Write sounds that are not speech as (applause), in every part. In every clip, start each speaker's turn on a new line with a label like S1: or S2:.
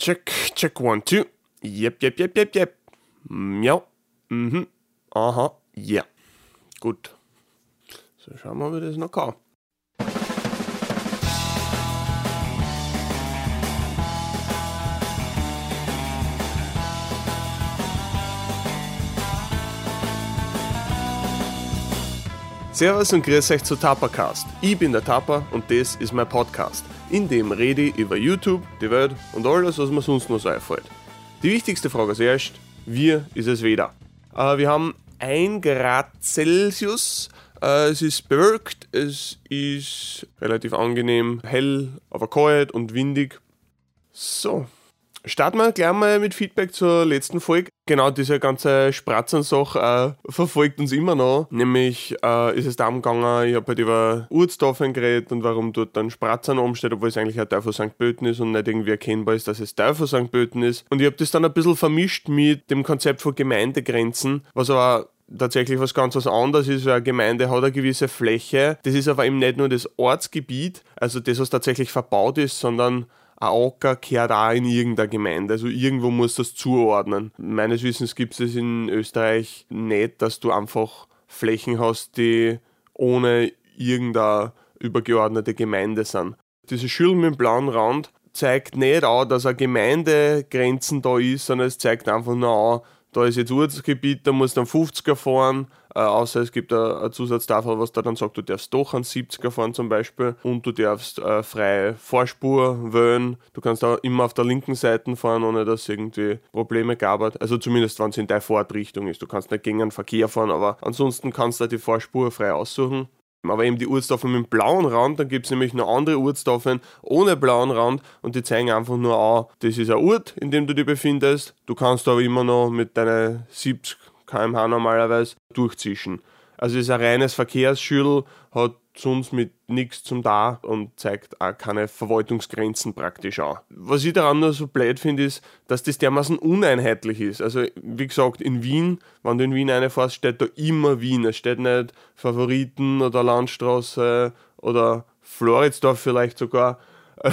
S1: Check, check, one, two. Yep, yep, yep, yep, yep. Ja. Mhm. Aha. Ja. Gut. So, schauen wir, ob ich das noch kann. Servus und grüß euch zu Tapacast. Ich bin der Tapa und das ist mein Podcast. In dem rede ich über YouTube, die Welt und alles, was mir sonst noch so einfällt. Die wichtigste Frage ist erst, wie ist es Wetter? Äh, wir haben 1 Grad Celsius, äh, es ist bewölkt, es ist relativ angenehm, hell, aber kalt und windig. So, Starten wir gleich mal mit Feedback zur letzten Folge. Genau, diese ganze Spratzen-Sache äh, verfolgt uns immer noch. Nämlich äh, ist es darum gegangen, ich habe halt über Urztaffeln geredet und warum dort dann Spratzen umsteht, obwohl es eigentlich ein Teil von St. Pölten ist und nicht irgendwie erkennbar ist, dass es Teil von St. Pölten ist. Und ich habe das dann ein bisschen vermischt mit dem Konzept von Gemeindegrenzen, was aber tatsächlich was ganz was anderes ist, weil eine Gemeinde hat eine gewisse Fläche. Das ist aber eben nicht nur das Ortsgebiet, also das, was tatsächlich verbaut ist, sondern ein Acker kehrt auch in irgendeiner Gemeinde. Also irgendwo muss das zuordnen. Meines Wissens gibt es in Österreich nicht, dass du einfach Flächen hast, die ohne irgendeine übergeordnete Gemeinde sind. Diese Schüler mit dem blauen Rand zeigt nicht auch, dass eine Gemeindegrenzen da ist, sondern es zeigt einfach nur an, da ist jetzt Ortsgebiet, da musst du einen 50er fahren, äh, außer es gibt eine, Zusatztafel, was da dann sagt, du darfst doch einen 70er fahren zum Beispiel und du darfst äh, freie Vorspur wählen. Du kannst auch immer auf der linken Seite fahren, ohne dass es irgendwie Probleme gab. Also zumindest, wenn es in deine Fahrtrichtung ist. Du kannst nicht gegen den Verkehr fahren, aber ansonsten kannst du die Vorspur frei aussuchen. Aber eben die Urztafeln mit blauen Rand, dann gibt es nämlich noch andere Urztafeln ohne blauen Rand und die zeigen einfach nur an, das ist ein Ort, in dem du dich befindest. Du kannst aber immer noch mit deinen 70 km/h normalerweise durchzischen. Also ist ein reines Verkehrsschüttel, hat sonst mit nichts zum da und zeigt auch keine Verwaltungsgrenzen praktisch an. Was ich daran nur so blöd finde, ist, dass das dermaßen uneinheitlich ist. Also wie gesagt, in Wien, wenn du in Wien reinfährst, steht da immer Wien. Es steht nicht Favoriten oder Landstraße oder Floridsdorf vielleicht sogar. (laughs)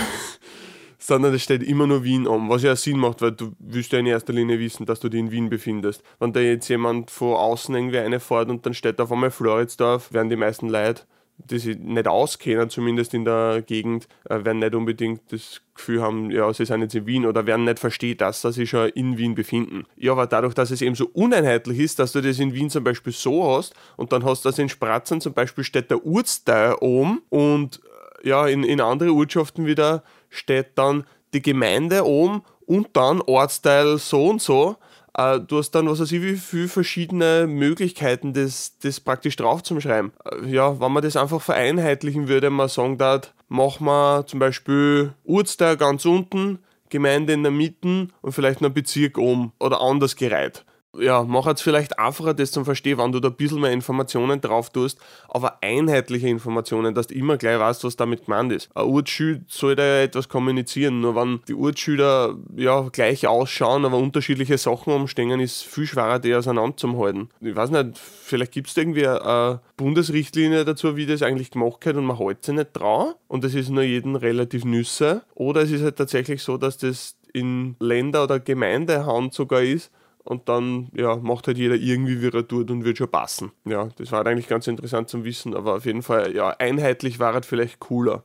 S1: sondern es steht immer nur Wien um, was ja Sinn macht, weil du willst ja in erster Linie wissen, dass du dich in Wien befindest. Wenn da jetzt jemand von außen irgendwie eine fährt und dann steht auf einmal Floridsdorf, werden die meisten Leute, die sich nicht auskennen, zumindest in der Gegend, äh, werden nicht unbedingt das Gefühl haben, ja, sie sind jetzt in Wien oder werden nicht verstehen, dass sie sich schon in Wien befinden. Ja, aber dadurch, dass es eben so uneinheitlich ist, dass du das in Wien zum Beispiel so hast und dann hast du das in Spratzen zum Beispiel steht der Ortsteil oben und ja, in, in andere Ortschaften wieder steht dann die Gemeinde oben und dann Ortsteil so und so. Äh, du hast dann, was weiß ich, wie viele verschiedene Möglichkeiten, das, das praktisch drauf zu schreiben. Äh, ja, wenn man das einfach vereinheitlichen würde, man sagen darf, machen wir zum Beispiel Ortsteil ganz unten, Gemeinde in der Mitte und vielleicht noch Bezirk oben oder anders gereiht ja, macht es vielleicht einfacher, das zu verstehen, wenn du da ein bisschen mehr Informationen drauf tust, aber einheitliche Informationen, dass du immer gleich weißt, was damit gemeint ist. Ein Ortsschüler sollte ja etwas kommunizieren, nur wenn die Ortsschüler ja gleich ausschauen, aber unterschiedliche Sachen umstehen, ist viel schwerer, die auseinanderzuhalten. Ich weiß nicht, vielleicht gibt es irgendwie eine Bundesrichtlinie dazu, wie das eigentlich gemacht wird und man hält sich nicht dran und das ist nur jedem relativ nüsse. Oder es ist halt tatsächlich so, dass das in Länder- oder Gemeindehand sogar ist, und dann ja, macht halt jeder irgendwie, wie er tut und wird schon passen. Ja, das war halt eigentlich ganz interessant zum Wissen, aber auf jeden Fall, ja, einheitlich war es vielleicht cooler.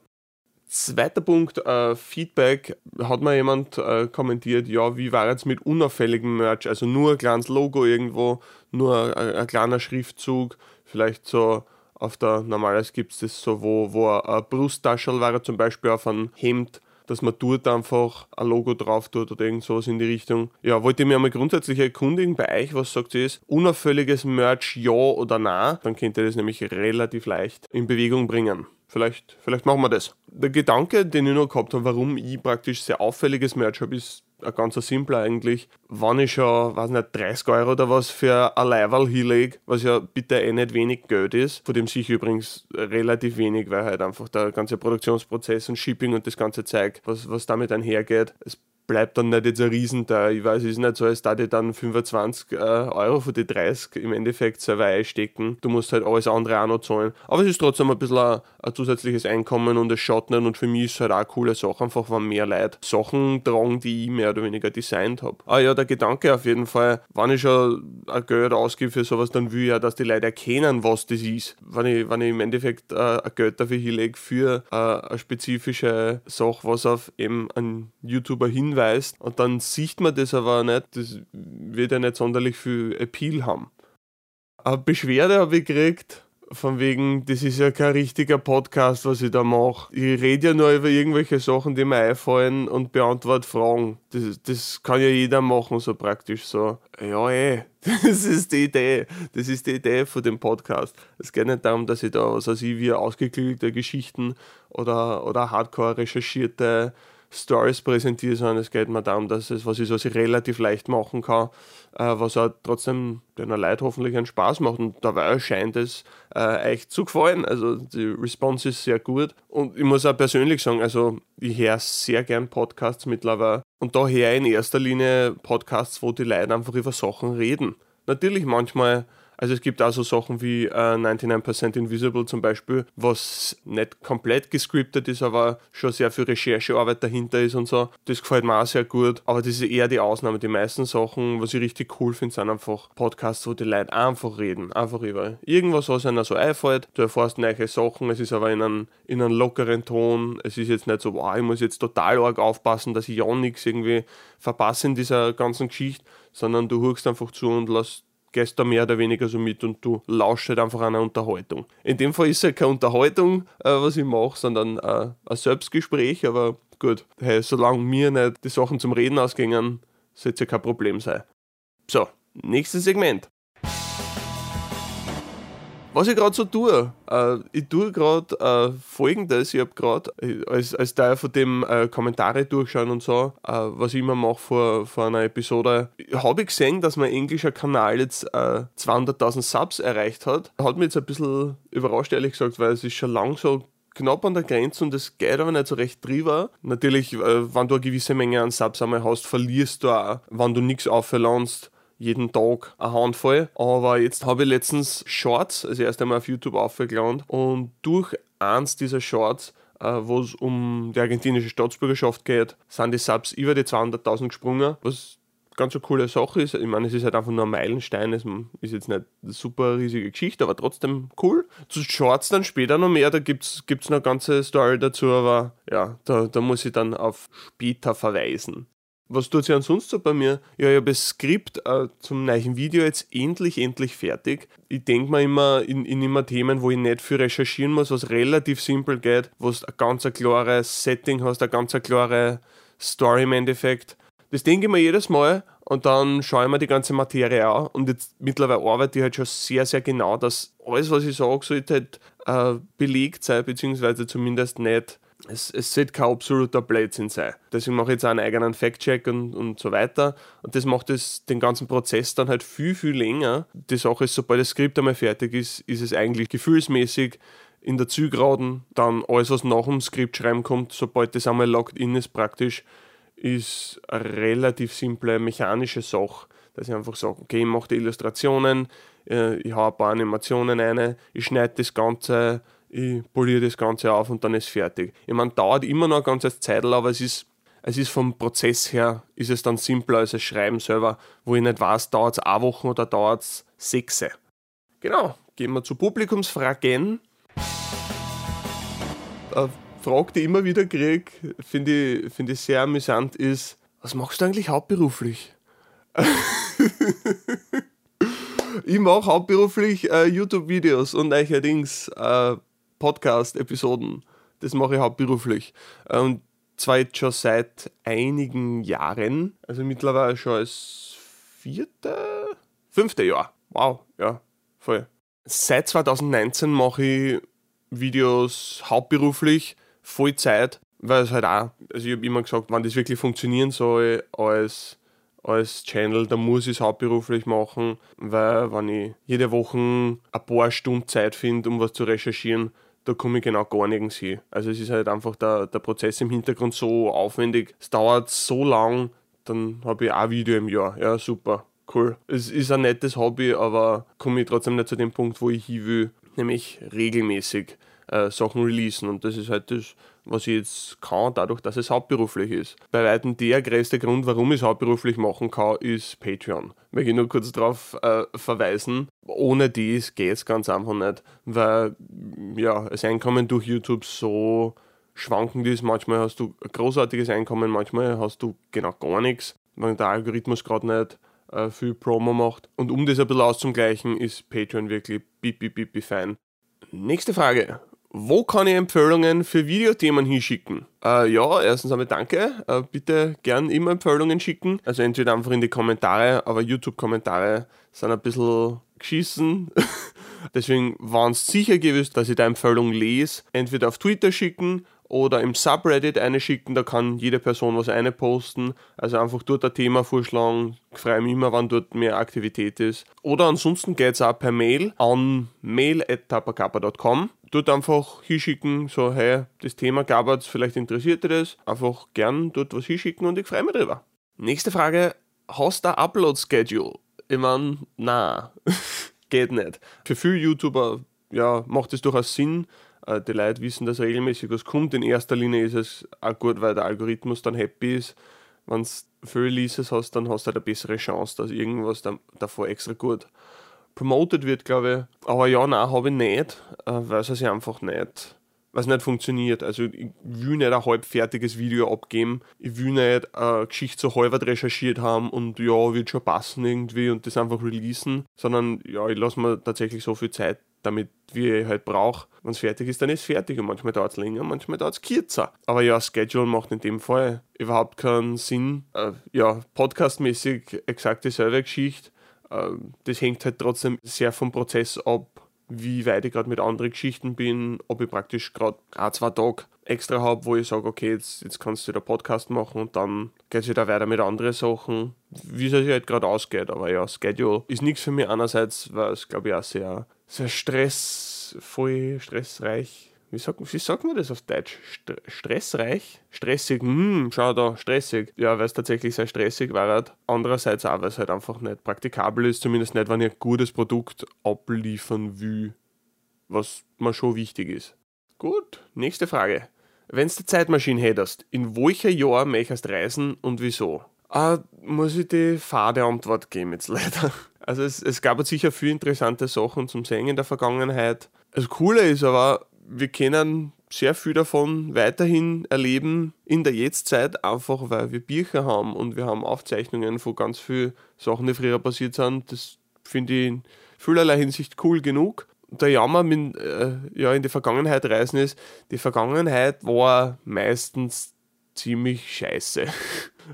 S1: Zweiter Punkt, äh, Feedback, hat mal jemand äh, kommentiert, ja, wie war jetzt mit unauffälligem Merch, also nur ein kleines Logo irgendwo, nur ein, ein kleiner Schriftzug, vielleicht so auf der, normalerweise gibt es das so, wo, wo ein Brusttaschel war zum Beispiel auf einem Hemd, dass man dort einfach ein Logo drauf tut oder irgend sowas in die Richtung. Ja, wollte ich mir einmal grundsätzlich erkundigen bei euch, was sagt ihr? Unauffälliges Merch, ja oder nein? Dann könnt ihr das nämlich relativ leicht in Bewegung bringen. Vielleicht, vielleicht machen wir das. Der Gedanke, den ich noch gehabt habe, warum ich praktisch sehr auffälliges Merch habe, ist ein ganz simpler eigentlich. Wenn ich schon, weiß nicht, 30 Euro oder was für ein Leiberl hinlege, was ja bitte eh nicht wenig Geld ist, von dem sich übrigens relativ wenig, weil halt einfach der ganze Produktionsprozess und Shipping und das ganze Zeug, was, was damit einhergeht, es bleibt dann nicht jetzt ein Riesenteil. Ich weiß, es ist nicht so, als da die dann 25 äh, Euro für die 30 im Endeffekt selber einstecken. Du musst halt alles andere auch noch zahlen. Aber es ist trotzdem ein bisschen ein, ein zusätzliches Einkommen und es schaut nicht. Und für mich ist es halt auch eine coole Sache, einfach wenn mehr Leute Sachen tragen, die ich mehr oder weniger designt habe. Ah ja, der Gedanke auf jeden Fall, wenn ich schon ein Geld ausgebe für sowas, dann will ich ja, dass die Leute erkennen, was das ist. Wenn ich, wenn ich im Endeffekt äh, ein Geld dafür hinlege für äh, eine spezifische Sache, was auf eben einen YouTuber hinweist und dann sieht man das aber nicht, das wird ja nicht sonderlich viel Appeal haben. Eine Beschwerde habe ich gekriegt, von wegen, das ist ja kein richtiger Podcast, was ich da mache. Ich rede ja nur über irgendwelche Sachen, die mir einfallen und beantworte Fragen. Das, das kann ja jeder machen, so praktisch so. Ja, eh, (laughs) das ist die Idee. Das ist die Idee von dem Podcast. Es geht nicht darum, dass ich da, was weiß ich, wie ausgeklügelte Geschichten oder, oder hardcore recherchierte Stories präsentiere, sondern es geht mir darum, dass es was ist, was ich relativ leicht machen kann, äh, was auch trotzdem den Leuten hoffentlich einen Spaß macht. Und dabei scheint es äh, echt zu gefallen. Also die Response ist sehr gut. Und ich muss auch persönlich sagen, also ich höre sehr gern Podcasts mittlerweile. Und da höre ich in erster Linie Podcasts, wo die Leute einfach über Sachen reden. Natürlich manchmal also es gibt auch so Sachen wie äh, 99% Invisible zum Beispiel, was nicht komplett gescriptet ist, aber schon sehr viel Recherchearbeit dahinter ist und so. Das gefällt mir auch sehr gut. Aber das ist eher die Ausnahme. Die meisten Sachen, was ich richtig cool finde, sind einfach Podcasts, wo die Leute einfach reden. Einfach über irgendwas, was ihnen so einfällt. Du erfährst neue Sachen. Es ist aber in einem, in einem lockeren Ton. Es ist jetzt nicht so, wow, ich muss jetzt total arg aufpassen, dass ich ja nichts irgendwie verpasse in dieser ganzen Geschichte, sondern du hörst einfach zu und lässt gehst da mehr oder weniger so mit und du lauschst halt einfach einer Unterhaltung. In dem Fall ist es halt keine Unterhaltung, äh, was ich mache, sondern äh, ein Selbstgespräch, aber gut, hey, solange mir nicht die Sachen zum Reden ausgingen, sollte es ja kein Problem sein. So, nächstes Segment. Was ich gerade so tue, äh, ich tue gerade äh, folgendes, ich habe gerade äh, als, als Teil von dem äh, Kommentare durchschauen und so, äh, was ich immer mache vor, vor einer Episode, habe ich gesehen, dass mein englischer Kanal jetzt 200.000 äh, Subs erreicht hat. Hat mich jetzt ein bisschen überrascht, ehrlich gesagt, weil es ist schon lang so knapp an der Grenze und es geht aber nicht so recht drüber. Natürlich, wenn du eine gewisse Menge an Subs einmal hast, verlierst du auch, wenn du nichts aufverlernst jeden Tag eine Handvoll. Aber jetzt habe ich letztens Shorts, also erst einmal auf YouTube aufgeladen und durch eins dieser Shorts äh, wo es um die argentinische Staatsbürgerschaft geht, sind die Subs über die 200.000 gesprungen, was ganz eine coole Sache ist. Ich meine, es ist halt einfach nur ein Meilenstein, es ist jetzt nicht eine super riesige Geschichte, aber trotzdem cool. Zu Shorts dann später noch mehr, da gibt es noch eine ganze Story dazu, aber ja, da, da muss ich dann auf später verweisen. Was tut sich ansonsten so bei mir? Ja, ich habe das Skript äh, zum neuen Video jetzt endlich, endlich fertig. Ich denke mir immer in, in immer Themen, wo ich nicht viel recherchieren muss, was relativ simpel geht, wo du ein ganz klares Setting hast, eine ganz klare Story im Endeffekt. Das denke ich mir jedes Mal und dann schaue ich mir die ganze Materie an und jetzt mittlerweile arbeite ich halt schon sehr, sehr genau, dass alles, was ich sage, sollte halt äh, belegt sein, beziehungsweise zumindest nicht es, es sollte kein absoluter Blödsinn sein. Deswegen mache ich jetzt auch einen eigenen Fact-Check und, und so weiter. Und das macht das, den ganzen Prozess dann halt viel, viel länger. Die Sache ist, sobald das Skript einmal fertig ist, ist es eigentlich gefühlsmäßig in der Zügraden. Dann alles, was nach dem Skript schreiben kommt, sobald das einmal locked in ist, praktisch, ist eine relativ simple mechanische Sache. Dass ich einfach sage, okay, ich mache die Illustrationen, äh, ich habe ein paar Animationen rein, ich schneide das Ganze ich poliere das Ganze auf und dann ist fertig. Ich meine, dauert immer noch ein ganzes Zeit, aber es ist, es ist vom Prozess her, ist es dann simpler als das Schreiben selber, wo ich nicht weiß, dauert es eine Woche oder dauert es sechs. Genau, gehen wir zu Publikumsfragen. Eine Frage, die ich immer wieder kriege, finde ich, find ich sehr amüsant, ist, was machst du eigentlich hauptberuflich? (laughs) ich mache hauptberuflich äh, YouTube-Videos und neuerdings äh, Podcast-Episoden. Das mache ich hauptberuflich. Und zwar jetzt schon seit einigen Jahren, also mittlerweile schon als vierte, fünfte Jahr. Wow, ja, voll. Seit 2019 mache ich Videos hauptberuflich, Vollzeit, weil es halt auch, also ich habe immer gesagt, wenn das wirklich funktionieren soll als, als Channel, dann muss ich es hauptberuflich machen, weil wenn ich jede Woche ein paar Stunden Zeit finde, um was zu recherchieren, da komme ich genau gar nirgends hin. Also es ist halt einfach der, der Prozess im Hintergrund so aufwendig, es dauert so lang, dann habe ich ein Video im Jahr. Ja, super, cool. Es ist ein nettes Hobby, aber komme ich trotzdem nicht zu dem Punkt, wo ich hin will, nämlich regelmäßig äh, Sachen releasen. Und das ist halt das, was ich jetzt kann, dadurch, dass es hauptberuflich ist. Bei weitem der größte Grund, warum ich es hauptberuflich machen kann, ist Patreon. Möchte ich nur kurz darauf äh, verweisen. Ohne dies geht es ganz einfach nicht, weil ja, das Einkommen durch YouTube so schwankend ist. Manchmal hast du ein großartiges Einkommen, manchmal hast du genau gar nichts, wenn der Algorithmus gerade nicht äh, viel Promo macht. Und um das ein bisschen auszugleichen, ist Patreon wirklich pipi pipi fein. Nächste Frage. Wo kann ich Empfehlungen für Videothemen hinschicken? Äh, ja, erstens einmal danke. Äh, bitte gern immer Empfehlungen schicken. Also entweder einfach in die Kommentare, aber YouTube-Kommentare sind ein bisschen geschissen. (laughs) Deswegen waren es sicher gewusst, dass ich da Empfehlung lese. Entweder auf Twitter schicken oder im Subreddit eine schicken, da kann jede Person was eine posten. Also einfach dort ein Thema vorschlagen. Ich freue mich immer, wann dort mehr Aktivität ist. Oder ansonsten geht es auch per Mail an mail.tapakappa.com dort einfach hinschicken, so, hey, das Thema gab vielleicht interessiert dir das, einfach gern dort was hinschicken und ich freue mich drüber. Nächste Frage, hast du ein Upload-Schedule? Ich meine, na, (laughs) geht nicht. Für viele YouTuber, ja, macht es durchaus Sinn, äh, die Leute wissen, dass regelmäßig was kommt. In erster Linie ist es auch gut, weil der Algorithmus dann happy ist. Wenn du viele Releases hast, dann hast du halt eine bessere Chance, dass irgendwas davor extra gut promoted wird, glaube ich. Aber ja, nein, habe ich nicht, äh, weil es sich einfach nicht, was nicht funktioniert. Also ich will nicht ein halbfertiges Video abgeben. Ich will nicht eine Geschichte so halb recherchiert haben und ja, wird schon passen irgendwie und das einfach releasen, sondern ja, ich lasse mir tatsächlich so viel Zeit damit, wie ich halt brauche. Wenn es fertig ist, dann ist es fertig. Und manchmal dauert es länger, manchmal dauert es kürzer. Aber ja, Schedule macht in dem Fall überhaupt keinen Sinn. Äh, ja, podcastmäßig exakt dieselbe Geschichte. Ähm, das hängt halt trotzdem sehr vom Prozess ab, wie weit ich gerade mit anderen Geschichten bin, ob ich praktisch gerade ein, zwei Tage extra habe, wo ich sage, okay, jetzt, jetzt kannst du wieder Podcast machen und dann geht es wieder weiter mit anderen Sachen, wie es sich halt gerade ausgeht. Aber ja, Schedule ist nichts für mich einerseits, weil es, glaube ich, auch sehr, sehr stressvoll, stressreich wie sagt, wie sagt man das auf Deutsch? St stressreich? Stressig, hm, schau da, stressig. Ja, weil es tatsächlich sehr stressig war. Halt. Andererseits auch, weil es halt einfach nicht praktikabel ist, zumindest nicht, wenn ich ein gutes Produkt abliefern will, was mir schon wichtig ist. Gut, nächste Frage. Wenn du die Zeitmaschine hättest, in welcher Jahr möchtest du reisen und wieso? Ah, muss ich die fade Antwort geben jetzt leider. (laughs) Also es, es gab sicher viele interessante Sachen zum Sehen in der Vergangenheit. Das Coole ist aber, wir können sehr viel davon weiterhin erleben in der Jetztzeit, einfach weil wir Bücher haben und wir haben Aufzeichnungen von ganz vielen Sachen, die früher passiert sind. Das finde ich in vielerlei Hinsicht cool genug. Der Jammer mit, äh, ja, in die Vergangenheit reisen ist, die Vergangenheit war meistens ziemlich scheiße. (laughs)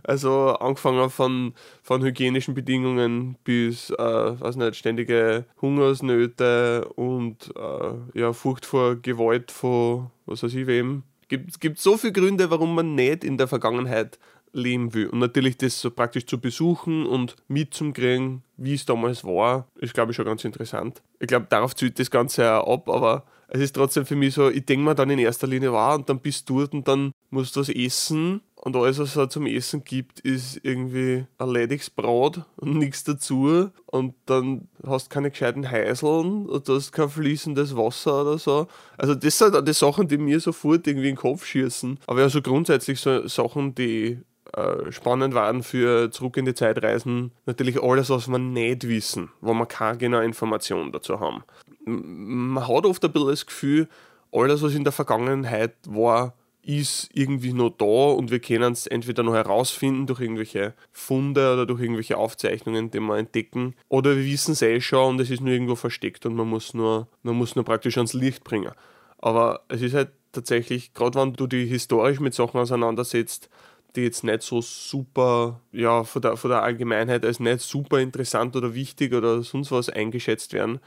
S1: Also angefangen von, von hygienischen Bedingungen bis, äh, weiß nicht, ständige Hungersnöte und äh, ja, Furcht vor Gewalt von was weiß ich wem. Es gibt so viele Gründe, warum man nicht in der Vergangenheit leben will. Und natürlich das so praktisch zu besuchen und mitzukriegen, wie es damals war, ist, glaube ich, schon ganz interessant. Ich glaube, darauf zielt das Ganze auch ab, aber es ist trotzdem für mich so, ich denke mir dann in erster Linie war und dann bist du dort und dann musst du was essen und alles, was es halt zum Essen gibt, ist irgendwie ein leidiges Brot und nichts dazu und dann hast du keine gescheiten Heiseln und du hast kein fließendes Wasser oder so. Also das sind die Sachen, die mir sofort irgendwie in den Kopf schießen. Aber ja, so grundsätzlich so Sachen, die äh, spannend waren für zurück in die Zeitreisen, natürlich alles, was wir nicht wissen, wo wir keine genaue Information dazu haben man hat oft ein bisschen das Gefühl, alles, was in der Vergangenheit war, ist irgendwie noch da und wir können es entweder noch herausfinden durch irgendwelche Funde oder durch irgendwelche Aufzeichnungen, die wir entdecken, oder wir wissen es eh schon und es ist nur irgendwo versteckt und man muss nur, man muss nur praktisch ans Licht bringen. Aber es ist halt tatsächlich, gerade wenn du dich historisch mit Sachen auseinandersetzt, die jetzt nicht so super, ja, von der, von der Allgemeinheit als nicht super interessant oder wichtig oder sonst was eingeschätzt werden,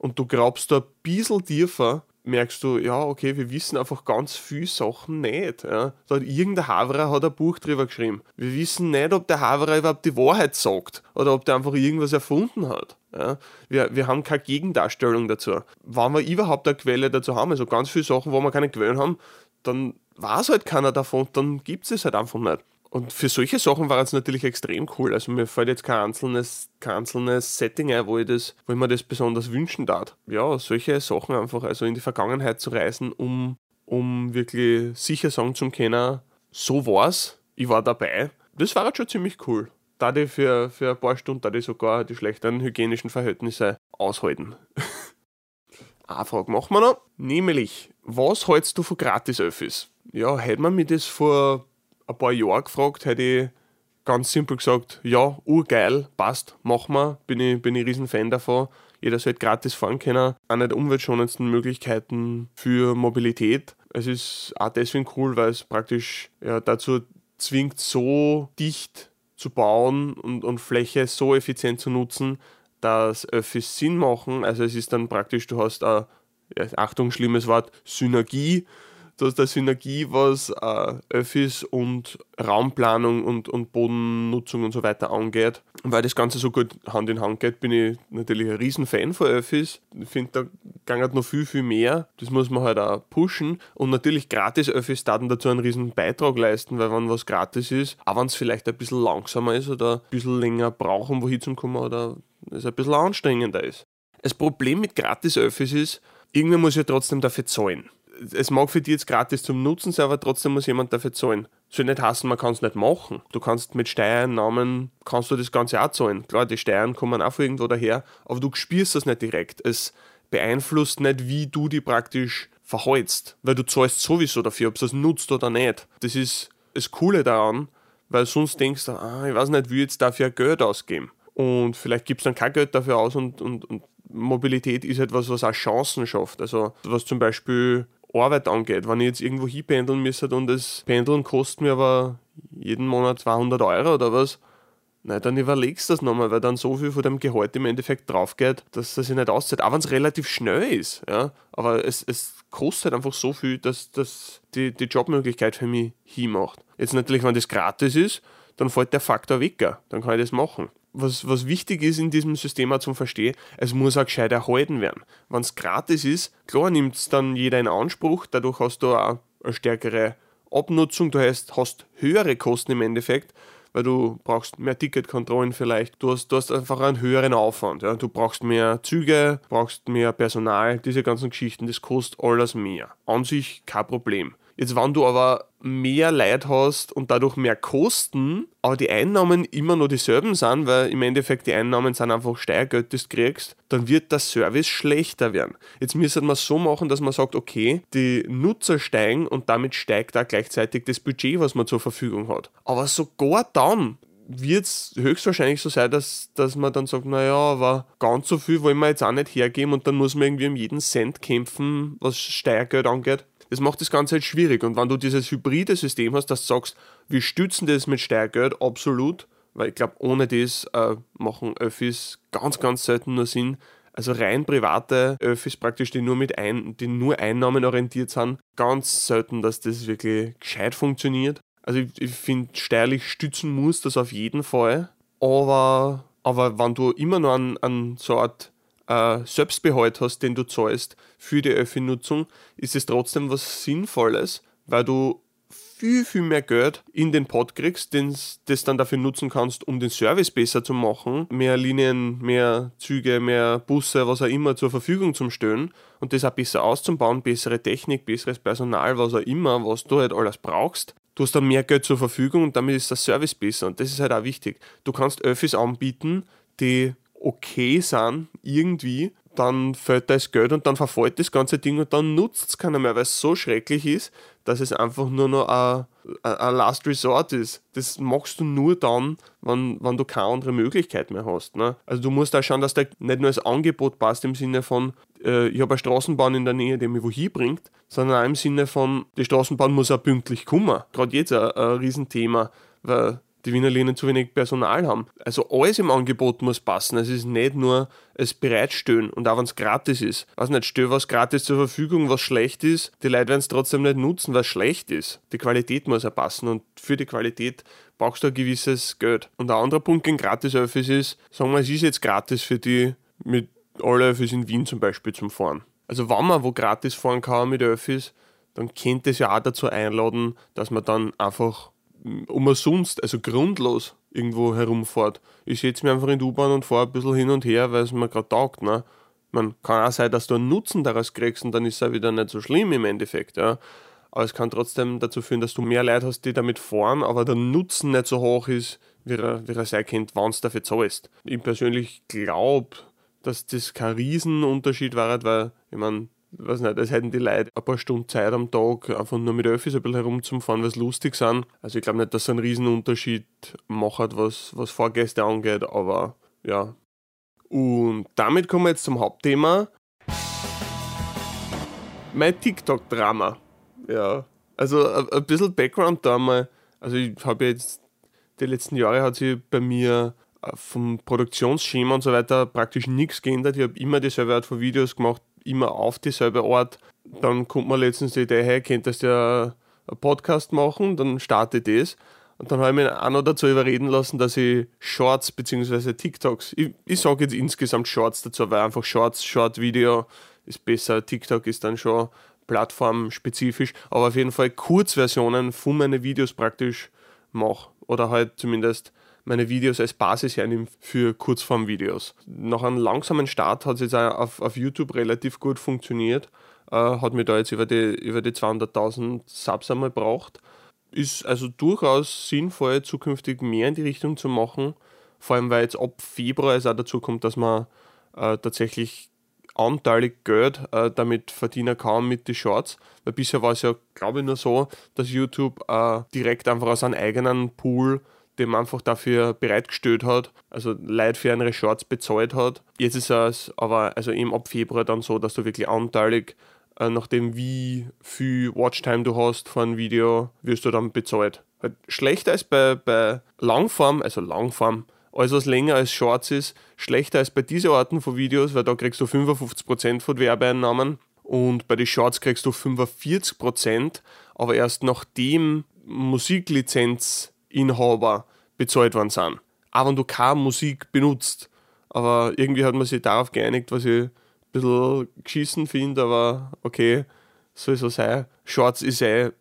S1: und du grabst da ein bisschen tiefer, merkst du, ja, okay, wir wissen einfach ganz viele Sachen nicht. Ja. Da hat irgendein Haverer hat ein Buch drüber geschrieben. Wir wissen nicht, ob der Haverer überhaupt die Wahrheit sagt oder ob der einfach irgendwas erfunden hat. Ja. Wir, wir haben keine Gegendarstellung dazu. Wenn wir überhaupt eine Quelle dazu haben, also ganz viele Sachen, wo wir keine Quellen haben, dann weiß halt keiner davon, dann gibt es halt einfach nicht. Und für solche Sachen war es natürlich extrem cool. Also mir fällt jetzt kein einzelnes, kein einzelnes Setting ein, wo ich, das, wo ich mir das besonders wünschen darf. Ja, solche Sachen einfach, also in die Vergangenheit zu reisen, um, um wirklich sicher sagen zu können, so war's, ich war dabei. Das war halt schon ziemlich cool. Da die für, für ein paar Stunden, da die sogar die schlechteren hygienischen Verhältnisse aushalten. (laughs) Eine Frage machen wir noch, nämlich, was hältst du von Gratis-Öffis? Ja, hätte man mir das vor ein paar Jahre gefragt, hätte ich ganz simpel gesagt, ja, urgeil, passt, machen wir, bin ich, bin ich riesen Fan davon. Jeder sollte gratis fahren können. Eine der umweltschonendsten Möglichkeiten für Mobilität. Es ist auch deswegen cool, weil es praktisch ja, dazu zwingt, so dicht zu bauen und, und Fläche so effizient zu nutzen, dass Öffis Sinn machen. Also es ist dann praktisch, du hast, eine, Achtung, schlimmes Wort, Synergie dass der Synergie, was äh, Öffis und Raumplanung und, und Bodennutzung und so weiter angeht. weil das Ganze so gut Hand in Hand geht, bin ich natürlich ein Riesenfan von Öffis. Ich finde, da geht noch viel, viel mehr. Das muss man halt auch pushen. Und natürlich Gratis-Öffis daten dazu einen riesen Beitrag leisten, weil wenn was gratis ist, auch wenn es vielleicht ein bisschen langsamer ist oder ein bisschen länger brauchen, wohin zu kommen oder es ein bisschen anstrengender ist. Das Problem mit Gratis-Öffis ist, irgendwer muss ja trotzdem dafür zahlen es mag für dich jetzt gratis zum Nutzen sein, aber trotzdem muss jemand dafür zahlen. Soll nicht heißen, man kann es nicht machen. Du kannst mit Steuereinnahmen, kannst du das Ganze auch zahlen. Klar, die Steuern kommen auch von irgendwo daher, aber du spürst das nicht direkt. Es beeinflusst nicht, wie du die praktisch verhältst, weil du zahlst sowieso dafür, ob es das nutzt oder nicht. Das ist das Coole daran, weil sonst denkst du, ah, ich weiß nicht, wie jetzt dafür Geld ausgeben. Und vielleicht gibt es dann kein Geld dafür aus und, und, und Mobilität ist etwas, was auch Chancen schafft. Also was zum Beispiel Arbeit angeht. Wenn ich jetzt irgendwo hinpendeln müsste und das Pendeln kostet mir aber jeden Monat 200 Euro oder was, na, dann überlegst du das nochmal, weil dann so viel von dem Gehalt im Endeffekt drauf geht, dass das sich nicht auszahlt. Auch wenn es relativ schnell ist, ja. Aber es, es kostet einfach so viel, dass das die, die Jobmöglichkeit für mich hinmacht. Jetzt natürlich, wenn das gratis ist, dann fällt der Faktor weg. Dann kann ich das machen was, was wichtig ist in diesem System auch zum Verstehen, es muss auch gescheit erhalten werden. Wenn es gratis ist, klar nimmt es dann jeder in Anspruch, dadurch hast du auch eine stärkere Abnutzung, du hast, hast höhere Kosten im Endeffekt, weil du brauchst mehr Ticketkontrollen vielleicht, du hast, du hast einfach einen höheren Aufwand, ja? du brauchst mehr Züge, brauchst mehr Personal, diese ganzen Geschichten, das kostet alles mehr. An sich kein Problem. Jetzt, wenn du aber mehr Leid hast und dadurch mehr Kosten, aber die Einnahmen immer noch dieselben sind, weil im Endeffekt die Einnahmen sind einfach Steuergeld, das du kriegst, dann wird der Service schlechter werden. Jetzt müsste man so machen, dass man sagt, okay, die Nutzer steigen und damit steigt auch gleichzeitig das Budget, was man zur Verfügung hat. Aber sogar dann wird es höchstwahrscheinlich so sein, dass, dass man dann sagt, naja, aber ganz so viel wollen wir jetzt auch nicht hergeben und dann muss man irgendwie um jeden Cent kämpfen, was Steuergeld angeht. Das macht das Ganze halt schwierig. Und wenn du dieses hybride System hast, dass du sagst, wir stützen das mit Steuergeld, absolut, weil ich glaube, ohne das äh, machen Öffis ganz, ganz selten nur Sinn. Also rein private Öffis praktisch, die nur mit ein, die nur Einnahmen orientiert sind, ganz selten, dass das wirklich gescheit funktioniert. Also ich, ich finde, steuerlich stützen muss das auf jeden Fall. Aber, aber wenn du immer noch an, an so Art äh, Selbstbehalt hast, den du zahlst für die Öffi-Nutzung, ist es trotzdem was Sinnvolles, weil du viel, viel mehr Geld in den Pot kriegst, den das dann dafür nutzen kannst, um den Service besser zu machen, mehr Linien, mehr Züge, mehr Busse, was auch immer zur Verfügung zu stellen und das auch besser auszubauen, bessere Technik, besseres Personal, was auch immer, was du halt alles brauchst. Du hast dann mehr Geld zur Verfügung und damit ist der Service besser und das ist halt auch wichtig. Du kannst Öffis anbieten, die okay sind, irgendwie, dann fällt das Geld und dann verfällt das ganze Ding und dann nutzt es keiner mehr, weil es so schrecklich ist, dass es einfach nur noch ein, Last Resort ist. Das machst du nur dann, wenn, wenn du keine andere Möglichkeit mehr hast. Ne? Also du musst da schauen, dass da nicht nur das Angebot passt im Sinne von, äh, ich habe eine Straßenbahn in der Nähe, die mich wohin bringt, sondern auch im Sinne von, die Straßenbahn muss auch pünktlich kommen. Gerade jetzt ein, ein Riesenthema, weil die Wiener Linien zu wenig Personal haben. Also alles im Angebot muss passen. Es ist nicht nur es bereitstellen und auch wenn es gratis ist. Also nicht, stell was gratis zur Verfügung, was schlecht ist. Die Leute werden es trotzdem nicht nutzen, was schlecht ist. Die Qualität muss ja passen und für die Qualität brauchst du ein gewisses Geld. Und ein anderer Punkt gegen Gratis-Öffis ist, sagen wir, es ist jetzt gratis für die mit alle Öffis in Wien zum Beispiel zum Fahren. Also wenn man wo gratis fahren kann mit Öffis, dann könnte es ja auch dazu einladen, dass man dann einfach umsonst, also grundlos irgendwo herumfährt. Ich setze mich einfach in die U-Bahn und fahre ein bisschen hin und her, weil es mir gerade taugt. Ne? Man kann auch sein, dass du einen Nutzen daraus kriegst und dann ist es auch wieder nicht so schlimm im Endeffekt. Ja? Aber es kann trotzdem dazu führen, dass du mehr Leute hast, die damit fahren, aber der Nutzen nicht so hoch ist, wie er, wie er sein könnte, wenn es dafür zahlst. Ich persönlich glaube, dass das kein Riesenunterschied war, weil, ich meine, weiß nicht, es hätten die Leute ein paar Stunden Zeit am Tag, einfach nur mit Öffis ein bisschen herumzufahren, was lustig sind. Also ich glaube nicht, dass es einen Riesenunterschied macht, was, was Fahrgäste angeht, aber ja. Und damit kommen wir jetzt zum Hauptthema. Mein TikTok-Drama. Ja. Also ein bisschen Background da mal. Also ich habe jetzt, die letzten Jahre hat sich bei mir äh, vom Produktionsschema und so weiter praktisch nichts geändert. Ich habe immer dieselbe Art von Videos gemacht, immer auf dieselbe Art. Dann kommt man letztens die Idee, hey, könntest du ja einen Podcast machen, dann starte ich das. Und dann habe ich mich auch noch dazu überreden lassen, dass ich Shorts bzw. TikToks, ich, ich sage jetzt insgesamt Shorts dazu, weil einfach Shorts, Short-Video ist besser. TikTok ist dann schon plattformspezifisch, aber auf jeden Fall Kurzversionen von meinen Videos praktisch mache. Oder halt zumindest meine Videos als Basis hernehme für Kurzformvideos. Nach einem langsamen Start hat es jetzt auch auf, auf YouTube relativ gut funktioniert. Äh, hat mir da jetzt über die, über die 200.000 Subs einmal braucht. Ist also durchaus sinnvoll, zukünftig mehr in die Richtung zu machen. Vor allem, weil jetzt ab Februar es auch dazu kommt, dass man äh, tatsächlich anteilig Geld äh, damit verdienen kann mit den Shorts. Weil bisher war es ja, glaube ich, nur so, dass YouTube äh, direkt einfach aus einem eigenen Pool dem einfach dafür bereitgestellt hat, also Leute für ihre Shorts bezahlt hat. Jetzt ist es aber also eben ab Februar dann so, dass du wirklich anteilig, äh, nachdem wie viel Watchtime du hast von einem Video, wirst du dann bezahlt. Halt schlechter als bei, bei Langform, also Langform, alles was länger als Shorts ist, schlechter als bei diesen Arten von Videos, weil da kriegst du 55% von Werbeeinnahmen und bei den Shorts kriegst du 45%, aber erst nachdem Musiklizenzinhaber bezahlt worden sind. Auch wenn du keine Musik benutzt. Aber irgendwie hat man sich darauf geeinigt, was ich ein bisschen geschissen finde, aber okay, soll so sein. Shorts ist eh,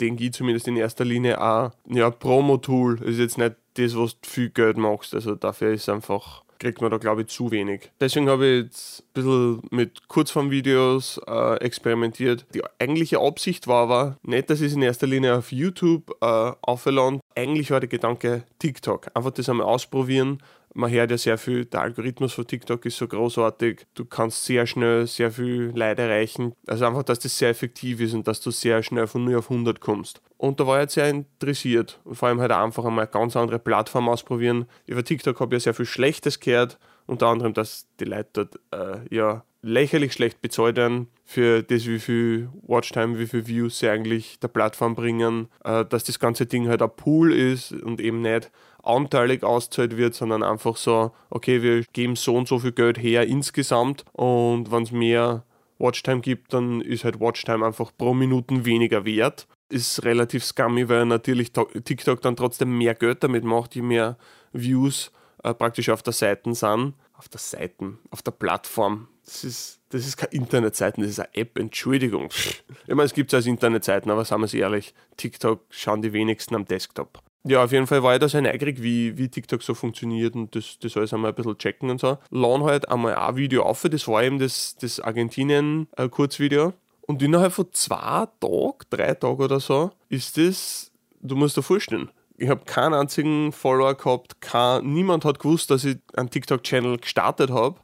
S1: denke ich zumindest in erster Linie auch ja, Promo-Tool. Ist jetzt nicht das, was du viel Geld machst. Also dafür ist einfach kriegt man da, glaube ich, zu wenig. Deswegen habe ich jetzt ein bisschen mit Kurzformvideos äh, experimentiert. Die eigentliche Absicht war aber nicht, dass ich es in erster Linie auf YouTube äh, aufladen. Eigentlich war der Gedanke TikTok. Einfach das einmal ausprobieren, man hört ja sehr viel, der Algorithmus von TikTok ist so großartig, du kannst sehr schnell sehr viel Leid erreichen. Also einfach, dass das sehr effektiv ist und dass du sehr schnell von 0 auf 100 kommst. Und da war ich jetzt sehr interessiert und vor allem halt einfach einmal eine ganz andere Plattform ausprobieren. Über TikTok habe ich ja sehr viel Schlechtes gehört, unter anderem, dass die Leute dort äh, ja lächerlich schlecht bezahlt werden für das, wie viel Watchtime, wie viel Views sie eigentlich der Plattform bringen, äh, dass das ganze Ding halt ein Pool ist und eben nicht anteilig auszahlt wird, sondern einfach so, okay, wir geben so und so viel Geld her insgesamt und wenn es mehr Watchtime gibt, dann ist halt Watchtime einfach pro Minuten weniger wert. Ist relativ scummy, weil natürlich TikTok dann trotzdem mehr Geld damit macht, je mehr Views äh, praktisch auf der Seite sind. Auf der Seite, auf der Plattform. Das ist, das ist keine Internetseiten, das ist eine App, Entschuldigung. Ich meine, es gibt es als Internetseiten, aber sagen wir es ehrlich, TikTok schauen die wenigsten am Desktop. Ja, auf jeden Fall war ich da sehr neugierig, wie, wie TikTok so funktioniert und das, das alles einmal ein bisschen checken und so. Laden halt einmal ein Video auf, das war eben das, das Argentinien-Kurzvideo. Und innerhalb von zwei Tagen, drei Tagen oder so, ist das, du musst dir vorstellen, ich habe keinen einzigen Follower gehabt, kein, niemand hat gewusst, dass ich einen TikTok-Channel gestartet habe.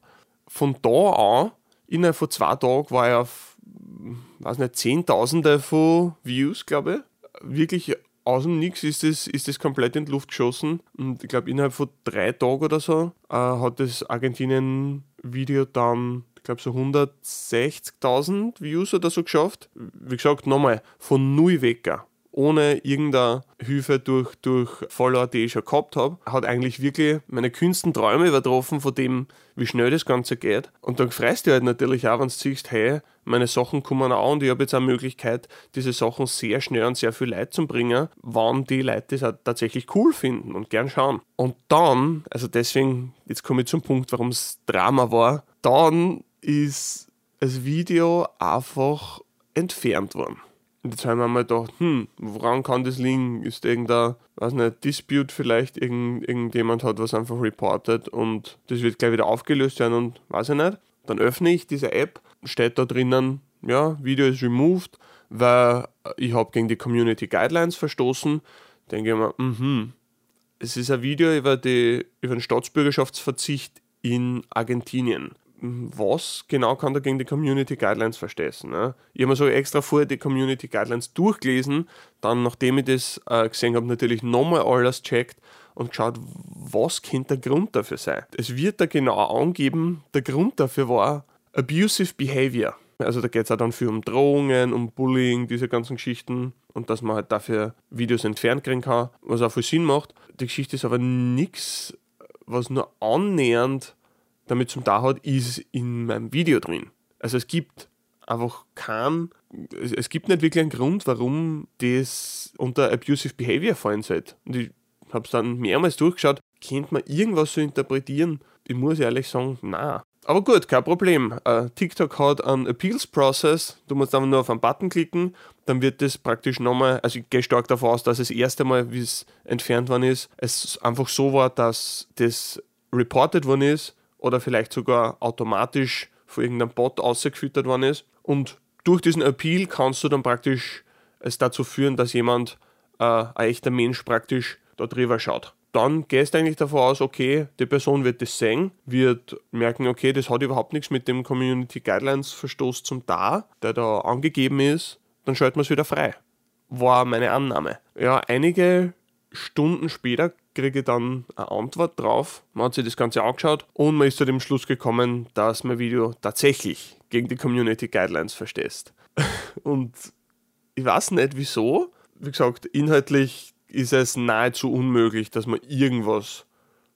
S1: Von da an, innerhalb von zwei Tagen, war ich auf, weiß nicht, Zehntausende von Views, glaube ich. Wirklich aus dem Nix ist das, ist das komplett in die Luft geschossen. Und ich glaube, innerhalb von drei Tagen oder so äh, hat das Argentinien-Video dann, ich glaube, so 160.000 Views oder so geschafft. Wie gesagt, nochmal, von null Wecker. Ohne irgendeine Hilfe durch, durch Follower, die ich schon gehabt habe, hat eigentlich wirklich meine kühnsten Träume übertroffen von dem, wie schnell das Ganze geht. Und dann freust du halt natürlich auch, wenn du siehst, hey, meine Sachen kommen auch und ich habe jetzt eine Möglichkeit, diese Sachen sehr schnell an sehr viel Leid zu bringen, wann die Leute das auch tatsächlich cool finden und gern schauen. Und dann, also deswegen, jetzt komme ich zum Punkt, warum es Drama war, dann ist das Video einfach entfernt worden. Und jetzt haben wir mal gedacht, hm, woran kann das liegen? Ist irgendein, weiß nicht, Dispute vielleicht, Irgend, irgendjemand hat was einfach reported und das wird gleich wieder aufgelöst werden und weiß ich nicht. Dann öffne ich diese App, steht da drinnen, ja, Video ist removed, weil ich habe gegen die Community Guidelines verstoßen. Denke ich mir, mhm, es ist ein Video über, die, über den Staatsbürgerschaftsverzicht in Argentinien was genau kann da gegen die Community Guidelines verstehen. Ne? Ich habe mir so extra vorher die Community Guidelines durchgelesen, dann nachdem ich das äh, gesehen habe, natürlich nochmal alles checkt und geschaut, was könnte der Grund dafür sein. Es wird da genau angeben, der Grund dafür war abusive behavior. Also da geht es auch dann viel um Drohungen, um Bullying, diese ganzen Geschichten und dass man halt dafür Videos entfernt kriegen kann, was auch viel Sinn macht. Die Geschichte ist aber nichts, was nur annähernd damit zum da hat, ist in meinem Video drin. Also es gibt einfach keinen, es gibt nicht wirklich einen Grund, warum das unter Abusive Behavior fallen sollte. Und ich habe es dann mehrmals durchgeschaut, könnte man irgendwas so interpretieren? Ich muss ehrlich sagen, na. Aber gut, kein Problem. Uh, TikTok hat einen Appeals Process. Du musst einfach nur auf einen Button klicken, dann wird das praktisch nochmal, also ich gehe stark davon aus, dass das erste Mal, wie es entfernt worden ist, es einfach so war, dass das reported worden ist oder vielleicht sogar automatisch von irgendeinem Bot ausgefüttert worden ist. Und durch diesen Appeal kannst du dann praktisch es dazu führen, dass jemand, äh, ein echter Mensch praktisch da drüber schaut. Dann gehst du eigentlich davon aus, okay, die Person wird das sehen, wird merken, okay, das hat überhaupt nichts mit dem Community Guidelines Verstoß zum Da, der da angegeben ist, dann schalten wir es wieder frei. War meine Annahme. Ja, einige Stunden später kriege ich dann eine Antwort drauf. Man hat sich das Ganze angeschaut und man ist zu dem Schluss gekommen, dass mein Video tatsächlich gegen die Community Guidelines verstößt. (laughs) Und ich weiß nicht wieso. Wie gesagt, inhaltlich ist es nahezu unmöglich, dass man irgendwas,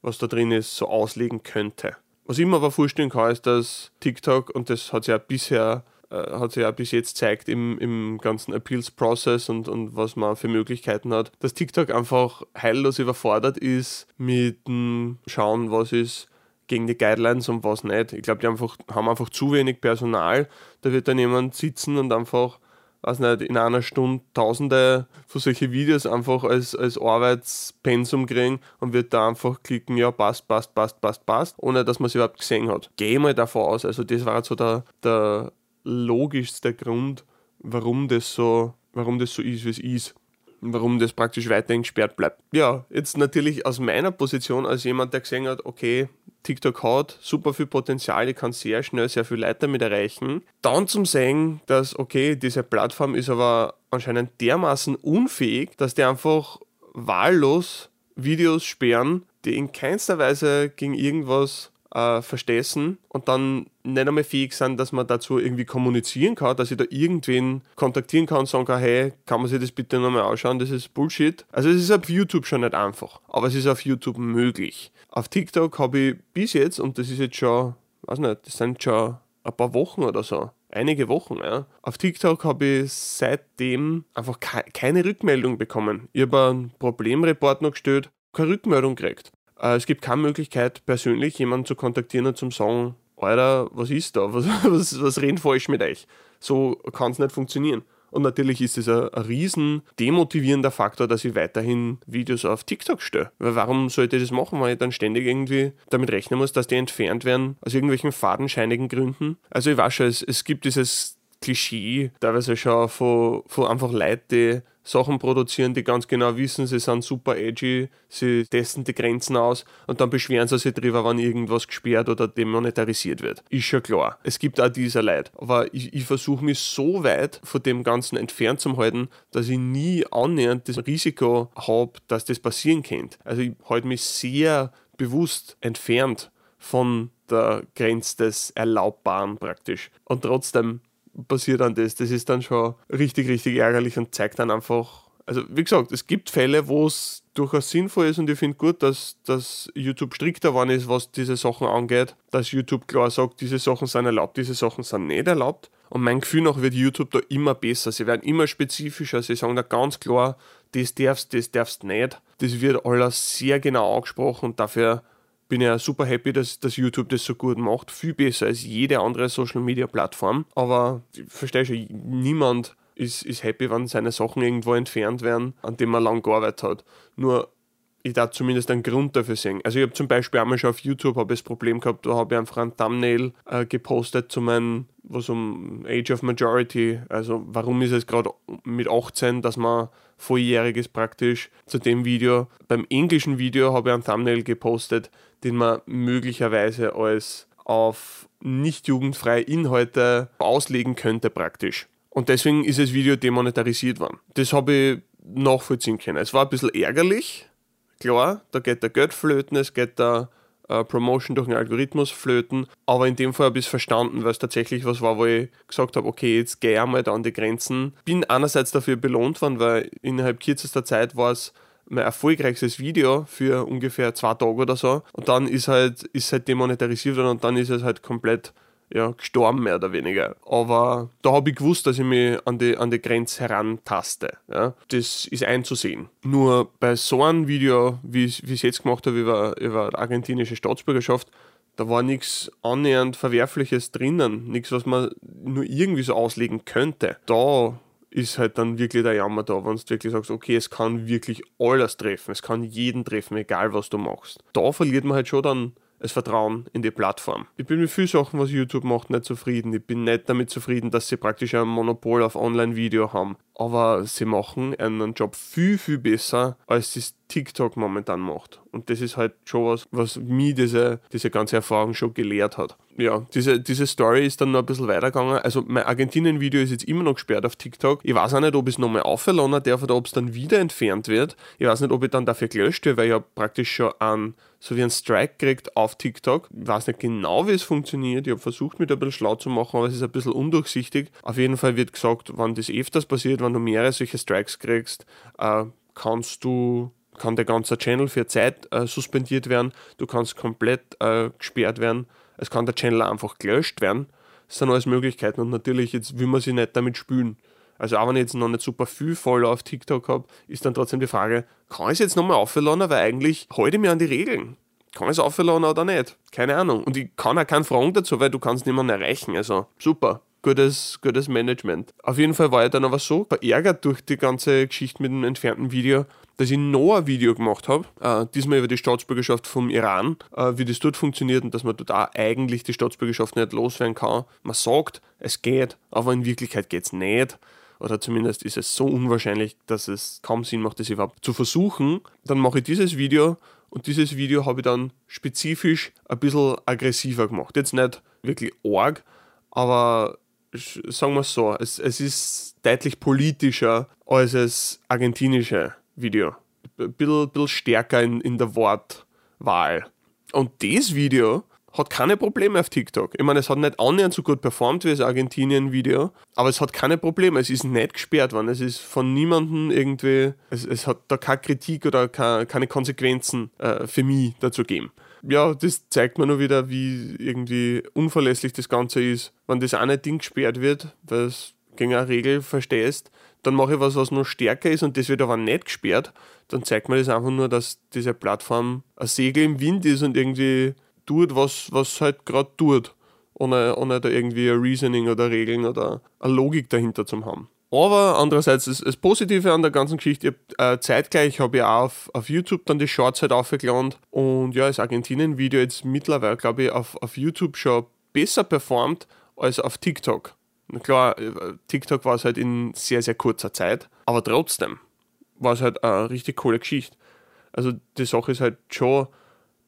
S1: was da drin ist, so auslegen könnte. Was ich mir aber vorstellen kann, ist, dass TikTok, und das hat sich ja bisher hat sich ja bis jetzt zeigt im, im ganzen Appeals-Prozess und, und was man für Möglichkeiten hat, dass TikTok einfach heillos überfordert ist mit dem Schauen, was ist gegen die Guidelines und was nicht. Ich glaube, die einfach, haben einfach zu wenig Personal. Da wird dann jemand sitzen und einfach, weiß nicht, in einer Stunde tausende von solchen Videos einfach als, als Arbeitspensum kriegen und wird da einfach klicken, ja, passt, passt, passt, passt, passt, ohne dass man es überhaupt gesehen hat. Gehe mal davon aus, also das war so der, der logischster Grund, warum das so, warum das so ist, wie es ist. Warum das praktisch weiterhin gesperrt bleibt. Ja, jetzt natürlich aus meiner Position als jemand, der gesehen hat, okay, TikTok hat super viel Potenzial, ich kann sehr schnell sehr viel Leute damit erreichen. Dann zum sehen, dass, okay, diese Plattform ist aber anscheinend dermaßen unfähig, dass die einfach wahllos Videos sperren, die in keinster Weise gegen irgendwas äh, verstessen und dann nicht einmal fähig sind, dass man dazu irgendwie kommunizieren kann, dass ich da irgendwen kontaktieren kann und sagen kann, hey, kann man sich das bitte nochmal anschauen, das ist Bullshit. Also es ist auf YouTube schon nicht einfach, aber es ist auf YouTube möglich. Auf TikTok habe ich bis jetzt, und das ist jetzt schon, weiß nicht, das sind schon ein paar Wochen oder so, einige Wochen, ja. Auf TikTok habe ich seitdem einfach keine Rückmeldung bekommen. Ich habe einen Problemreport noch gestellt, keine Rückmeldung gekriegt. Äh, es gibt keine Möglichkeit, persönlich jemanden zu kontaktieren und zu sagen, Alter, was ist da? (laughs) Was, was, was reden falsch mit euch? So kann es nicht funktionieren. Und natürlich ist es ein, ein riesen demotivierender Faktor, dass ich weiterhin Videos auf TikTok stelle. Weil warum sollte ich das machen, wenn ich dann ständig irgendwie damit rechnen muss, dass die entfernt werden aus irgendwelchen fadenscheinigen Gründen? Also ich weiß schon, es, es gibt dieses Klischee, teilweise schon von, von einfach Leuten, die Sachen produzieren, die ganz genau wissen, sie sind super edgy, sie testen die Grenzen aus und dann beschweren sie sich drüber, wenn irgendwas gesperrt oder demonetarisiert wird. Ist schon klar. Es gibt auch dieser Leid. Aber ich, ich versuche mich so weit von dem Ganzen entfernt zu halten, dass ich nie annähernd das Risiko habe, dass das passieren könnte. Also ich halte mich sehr bewusst entfernt von der Grenze des Erlaubbaren praktisch. Und trotzdem passiert dann das. Das ist dann schon richtig, richtig ärgerlich und zeigt dann einfach, Also wie gesagt, es gibt Fälle, wo es durchaus sinnvoll ist und ich finde gut, dass, dass YouTube strikter geworden ist, was diese Sachen angeht, dass YouTube klar sagt, diese Sachen sind erlaubt, diese Sachen sind nicht erlaubt. Und mein Gefühl nach wird YouTube da immer besser. Sie werden immer spezifischer. Sie sagen da ganz klar, das darfst, das darfst nicht. Das wird alles sehr genau angesprochen und dafür bin ja super happy, dass, dass YouTube das so gut macht. Viel besser als jede andere Social Media Plattform. Aber ich verstehe schon, niemand ist, ist happy, wenn seine Sachen irgendwo entfernt werden, an dem man lange gearbeitet hat. Nur ich da zumindest einen Grund dafür sehen. Also ich habe zum Beispiel einmal schon auf YouTube habe das Problem gehabt, da habe ich einfach ein Thumbnail äh, gepostet zu meinem, was um Age of Majority, also warum ist es gerade mit 18, dass man volljährig ist praktisch zu dem Video. Beim englischen Video habe ich ein Thumbnail gepostet, den man möglicherweise als auf nicht jugendfreie Inhalte auslegen könnte praktisch. Und deswegen ist das Video demonetarisiert worden. Das habe ich nachvollziehen können. Es war ein bisschen ärgerlich, klar, da geht der Geld flöten, es geht der äh, Promotion durch den Algorithmus flöten, aber in dem Fall habe ich es verstanden, weil es tatsächlich was war, wo ich gesagt habe, okay, jetzt gehe ich einmal da an die Grenzen. Bin einerseits dafür belohnt worden, weil innerhalb kürzester Zeit war es mein erfolgreichstes Video für ungefähr zwei Tage oder so und dann ist halt, ist halt demonetarisiert worden und dann ist es halt komplett ja, gestorben, mehr oder weniger. Aber da habe ich gewusst, dass ich mich an die, an die Grenze herantaste. Ja. Das ist einzusehen. Nur bei so einem Video, wie ich es jetzt gemacht habe über, über argentinische Staatsbürgerschaft, da war nichts annähernd Verwerfliches drinnen. Nichts, was man nur irgendwie so auslegen könnte. Da ist halt dann wirklich der Jammer da, wenn du wirklich sagst, okay, es kann wirklich alles treffen, es kann jeden treffen, egal was du machst. Da verliert man halt schon dann das Vertrauen in die Plattform. Ich bin mit vielen Sachen, was YouTube macht, nicht zufrieden. Ich bin nicht damit zufrieden, dass sie praktisch ein Monopol auf Online-Video haben. Aber sie machen einen Job viel, viel besser, als das TikTok momentan macht. Und das ist halt schon was, was mir diese, diese ganze Erfahrung schon gelehrt hat. Ja, diese, diese Story ist dann noch ein bisschen weitergegangen. Also mein Argentinien-Video ist jetzt immer noch gesperrt auf TikTok. Ich weiß auch nicht, ob ich es nochmal aufladen darf oder ob es dann wieder entfernt wird. Ich weiß nicht, ob ich dann dafür gelöscht werde, weil ich habe praktisch schon einen, so wie einen Strike gekriegt auf TikTok. Ich weiß nicht genau, wie es funktioniert. Ich habe versucht, mich da ein bisschen schlau zu machen, aber es ist ein bisschen undurchsichtig. Auf jeden Fall wird gesagt, wenn das öfters passiert, wenn du mehrere solche Strikes kriegst, äh, kannst du kann der ganze Channel für Zeit äh, suspendiert werden, du kannst komplett äh, gesperrt werden, es kann der Channel einfach gelöscht werden. Das sind alles Möglichkeiten und natürlich jetzt will man sich nicht damit spülen. Also auch wenn ich jetzt noch nicht super viel Follower auf TikTok habe, ist dann trotzdem die Frage, kann ich es jetzt nochmal aufladen, weil eigentlich ich mir an die Regeln. Kann ich es aufladen oder nicht? Keine Ahnung. Und ich kann auch keinen Fragen dazu, weil du kannst niemanden erreichen. Also super gutes, gutes Management. Auf jeden Fall war ich dann aber so verärgert durch die ganze Geschichte mit dem entfernten Video, dass ich noch ein Video gemacht habe, äh, diesmal über die Staatsbürgerschaft vom Iran, äh, wie das dort funktioniert und dass man dort auch eigentlich die Staatsbürgerschaft nicht loswerden kann. Man sagt, es geht, aber in Wirklichkeit geht es nicht. Oder zumindest ist es so unwahrscheinlich, dass es kaum Sinn macht, das überhaupt zu versuchen. Dann mache ich dieses Video und dieses Video habe ich dann spezifisch ein bisschen aggressiver gemacht. Jetzt nicht wirklich arg, aber sagen wir es so, es, es ist deutlich politischer als das argentinische Video. Ein bisschen, bisschen stärker in, in der Wortwahl. Und das Video hat keine Probleme auf TikTok. Ich meine, es hat nicht annähernd so gut performt wie das Argentinien-Video, aber es hat keine Probleme. Es ist nicht gesperrt worden. Es ist von niemandem irgendwie, es, es hat da keine Kritik oder keine, keine Konsequenzen äh, für mich dazu gegeben ja, das zeigt mir nur wieder, wie irgendwie unverlässlich das Ganze ist. Wenn das eine Ding gesperrt wird, weil es gegen eine Regel verstehst, dann mache ich was, was noch stärker ist und das wird aber nicht gesperrt, dann zeigt mir das einfach nur, dass diese Plattform ein Segel im Wind ist und irgendwie tut, was, was halt gerade tut, ohne, ohne da irgendwie ein Reasoning oder Regeln oder eine Logik dahinter zu haben. Aber andererseits, das, das Positive an der ganzen Geschichte, äh, zeitgleich habe ich auch auf, auf YouTube dann die Shorts halt aufgeladen und ja, das Argentinien-Video jetzt mittlerweile, glaube ich, auf, auf YouTube schon besser performt als auf TikTok. Na klar, äh, TikTok war es halt in sehr, sehr kurzer Zeit, aber trotzdem war es halt eine richtig coole Geschichte. Also die Sache ist halt schon,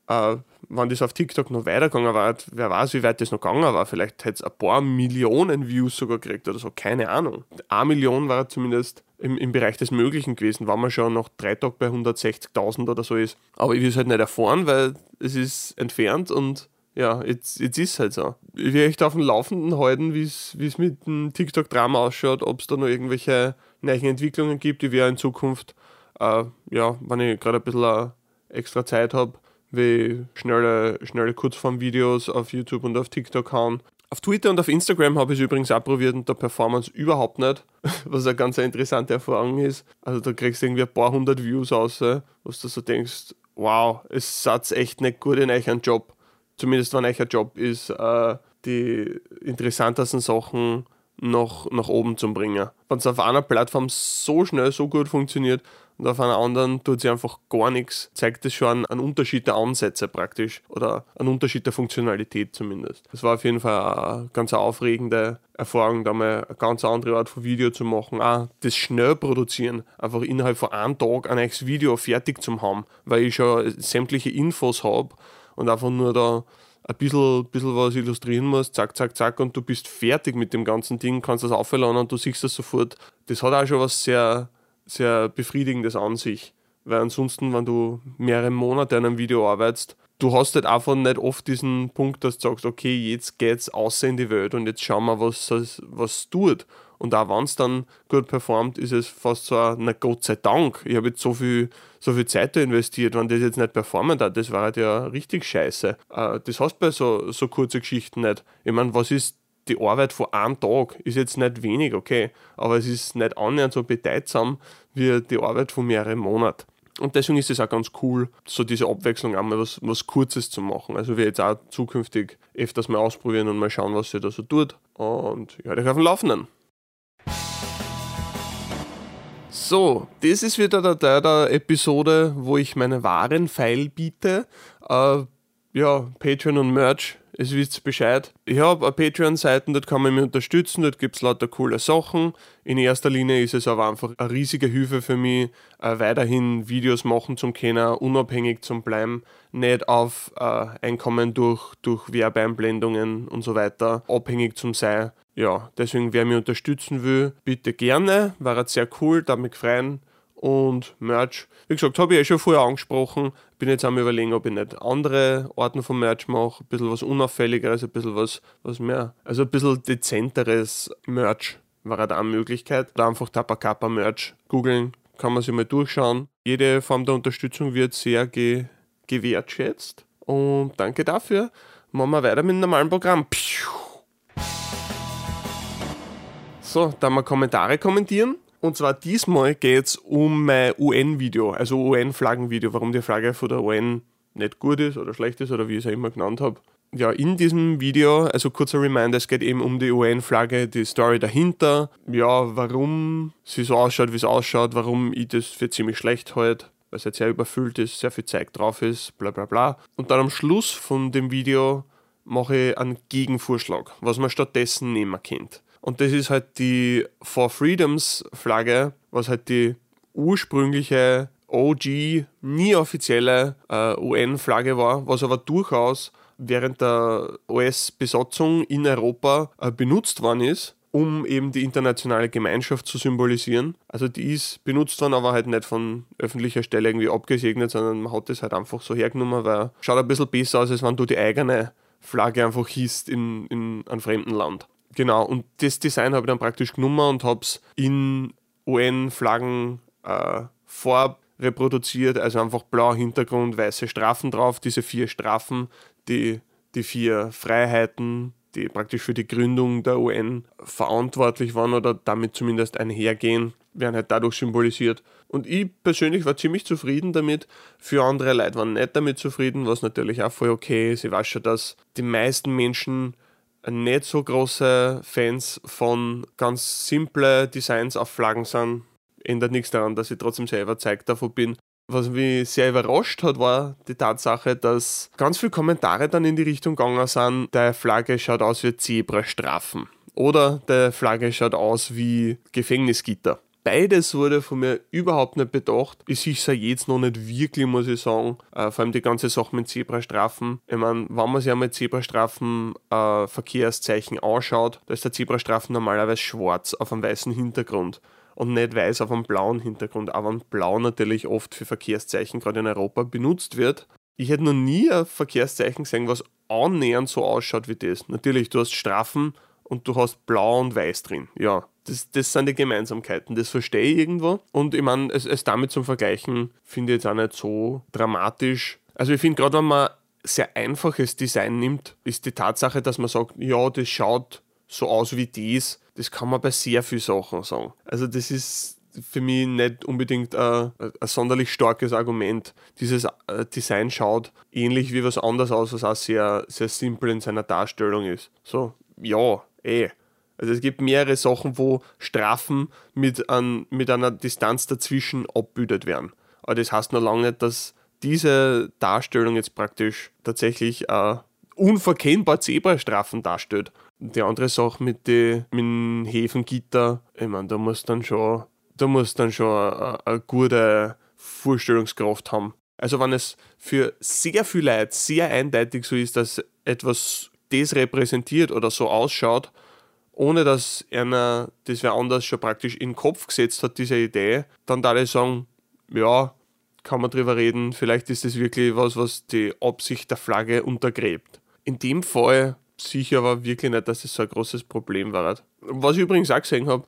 S1: äh, wenn das auf TikTok noch weitergegangen war, wer weiß, wie weit das noch gegangen war. Vielleicht hätte es ein paar Millionen Views sogar gekriegt oder so, keine Ahnung. Eine Million war zumindest im, im Bereich des Möglichen gewesen, wenn man schon nach drei Tagen bei 160.000 oder so ist. Aber ich will es halt nicht erfahren, weil es ist entfernt und ja, jetzt, jetzt ist es halt so. Ich will echt auf dem Laufenden halten, wie es mit dem TikTok-Drama ausschaut, ob es da noch irgendwelche neuen Entwicklungen gibt, die wir in Zukunft, äh, ja, wenn ich gerade ein bisschen extra Zeit habe, wie schnelle, schnelle Kurzform-Videos auf YouTube und auf TikTok hauen. Auf Twitter und auf Instagram habe ich es übrigens auch probiert und der Performance überhaupt nicht, (laughs) was eine ganz interessante Erfahrung ist. Also da kriegst du irgendwie ein paar hundert Views raus, was du so denkst, wow, es satz echt nicht gut in euch einen Job. Zumindest wenn euch ein Job ist, äh, die interessantesten Sachen noch nach oben zu bringen. Wenn es auf einer Plattform so schnell, so gut funktioniert und auf einer anderen tut sie einfach gar nichts, zeigt das schon einen Unterschied der Ansätze praktisch oder einen Unterschied der Funktionalität zumindest. Das war auf jeden Fall eine ganz aufregende Erfahrung, da mal eine ganz andere Art von Video zu machen. Auch das schnell produzieren, einfach innerhalb von einem Tag ein neues Video fertig zu haben, weil ich schon sämtliche Infos habe und einfach nur da ein bisschen, bisschen was illustrieren musst, zack, zack, zack, und du bist fertig mit dem ganzen Ding, kannst das aufladen und du siehst das sofort. Das hat auch schon was sehr, sehr Befriedigendes an sich. Weil ansonsten, wenn du mehrere Monate an einem Video arbeitest, du hast halt einfach nicht oft diesen Punkt, dass du sagst, okay, jetzt geht's außer in die Welt und jetzt schauen wir, was es tut. Und auch wenn es dann gut performt, ist es fast so, na Gott sei Dank, ich habe jetzt so viel, so viel Zeit investiert, wenn das jetzt nicht performen hat, das war halt ja richtig scheiße. Äh, das hast du bei so, so kurzen Geschichten nicht. Ich meine, was ist die Arbeit von einem Tag? Ist jetzt nicht wenig, okay, aber es ist nicht annähernd so bedeutsam wie die Arbeit von mehreren Monaten. Und deswegen ist es auch ganz cool, so diese Abwechslung einmal was, was Kurzes zu machen. Also wir jetzt auch zukünftig öfters mal ausprobieren und mal schauen, was sich da so tut. Und ja, dich auf dem Laufenden. So, das ist wieder der Teil der Episode, wo ich meine Waren-File biete. Äh, ja, Patreon und Merch, es wisst Bescheid. Ich habe eine Patreon-Seite, dort kann man mich unterstützen, dort gibt es lauter coole Sachen. In erster Linie ist es aber einfach eine riesige Hilfe für mich, äh, weiterhin Videos machen zum können, unabhängig zum bleiben, nicht auf äh, Einkommen durch, durch Werbeeinblendungen und so weiter abhängig zum sein ja, deswegen, wer mich unterstützen will, bitte gerne. Wäre sehr cool, damit freuen. Und Merch, wie gesagt, habe ich eh schon vorher angesprochen. Bin jetzt am überlegen, ob ich nicht andere Arten von Merch mache. Ein bisschen was Unauffälligeres, ein bisschen was, was mehr, also ein bisschen dezenteres Merch wäre da eine Möglichkeit. Oder einfach Tapakapa Merch googeln, kann man sich mal durchschauen. Jede Form der Unterstützung wird sehr ge gewertschätzt. Und danke dafür. Machen wir weiter mit dem normalen Programm. So, dann mal Kommentare kommentieren. Und zwar diesmal geht es um mein UN-Video, also UN-Flaggen-Video, warum die Flagge von der UN nicht gut ist oder schlecht ist oder wie ich es auch immer genannt habe. Ja, in diesem Video, also kurzer Reminder, es geht eben um die UN-Flagge, die Story dahinter, ja, warum sie so ausschaut, wie es ausschaut, warum ich das für ziemlich schlecht halte, weil es jetzt sehr überfüllt ist, sehr viel Zeug drauf ist, bla bla bla. Und dann am Schluss von dem Video mache ich einen Gegenvorschlag, was man stattdessen nehmen könnte. Und das ist halt die For Freedoms Flagge, was halt die ursprüngliche OG, nie offizielle äh, UN-Flagge war, was aber durchaus während der US-Besatzung in Europa äh, benutzt worden ist, um eben die internationale Gemeinschaft zu symbolisieren. Also die ist benutzt worden, aber halt nicht von öffentlicher Stelle irgendwie abgesegnet, sondern man hat das halt einfach so hergenommen, weil schaut ein bisschen besser aus, als wenn du die eigene Flagge einfach hießt in, in einem fremden Land. Genau, und das Design habe ich dann praktisch genommen und habe es in UN-Flaggen äh, Farb reproduziert, also einfach blauer Hintergrund, weiße Strafen drauf, diese vier Strafen, die, die vier Freiheiten, die praktisch für die Gründung der UN verantwortlich waren oder damit zumindest einhergehen, werden halt dadurch symbolisiert. Und ich persönlich war ziemlich zufrieden damit. Für andere Leute waren nicht damit zufrieden, was natürlich auch voll okay ist. Ich weiß schon, dass die meisten Menschen nicht so große Fans von ganz simple Designs auf Flaggen sind. Ändert nichts daran, dass ich trotzdem sehr überzeugt davon bin. Was mich sehr überrascht hat, war die Tatsache, dass ganz viele Kommentare dann in die Richtung gegangen sind, der Flagge schaut aus wie Zebrastrafen. Oder der Flagge schaut aus wie Gefängnisgitter. Beides wurde von mir überhaupt nicht bedacht. Ich sehe es jetzt noch nicht wirklich, muss ich sagen. Äh, vor allem die ganze Sache mit Zebrastrafen. Ich meine, wenn man sich einmal Zebrastrafen äh, Verkehrszeichen anschaut, da ist der Zebrastrafen normalerweise schwarz auf einem weißen Hintergrund und nicht weiß auf einem blauen Hintergrund. Aber wenn blau natürlich oft für Verkehrszeichen gerade in Europa benutzt wird, Ich hätte noch nie ein Verkehrszeichen gesehen, was annähernd so ausschaut wie das. Natürlich, du hast Strafen und du hast blau und weiß drin. Ja, das, das sind die Gemeinsamkeiten. Das verstehe ich irgendwo. Und ich meine, es, es damit zum Vergleichen finde ich jetzt auch nicht so dramatisch. Also ich finde, gerade wenn man sehr einfaches Design nimmt, ist die Tatsache, dass man sagt, ja, das schaut so aus wie dies, das kann man bei sehr vielen Sachen sagen. Also das ist für mich nicht unbedingt ein, ein sonderlich starkes Argument. Dieses äh, Design schaut ähnlich wie was anderes aus, was auch sehr, sehr simpel in seiner Darstellung ist. So, ja, eh. Also es gibt mehrere Sachen, wo Strafen mit, ein, mit einer Distanz dazwischen abbildet werden. Aber das heißt noch lange nicht, dass diese Darstellung jetzt praktisch tatsächlich äh, unverkennbar Zebrastrafen darstellt. Die andere Sache mit den mit Häfengitter, ich meine, da muss dann schon, da muss dann schon eine, eine gute Vorstellungskraft haben. Also wenn es für sehr viele Leute sehr eindeutig so ist, dass etwas das repräsentiert oder so ausschaut, ohne dass einer das wer anders schon praktisch in den Kopf gesetzt hat, diese Idee, dann da ich sagen, ja, kann man drüber reden, vielleicht ist das wirklich was, was die Absicht der Flagge untergräbt. In dem Fall sicher aber wirklich nicht, dass das so ein großes Problem war. Was ich übrigens auch gesehen habe,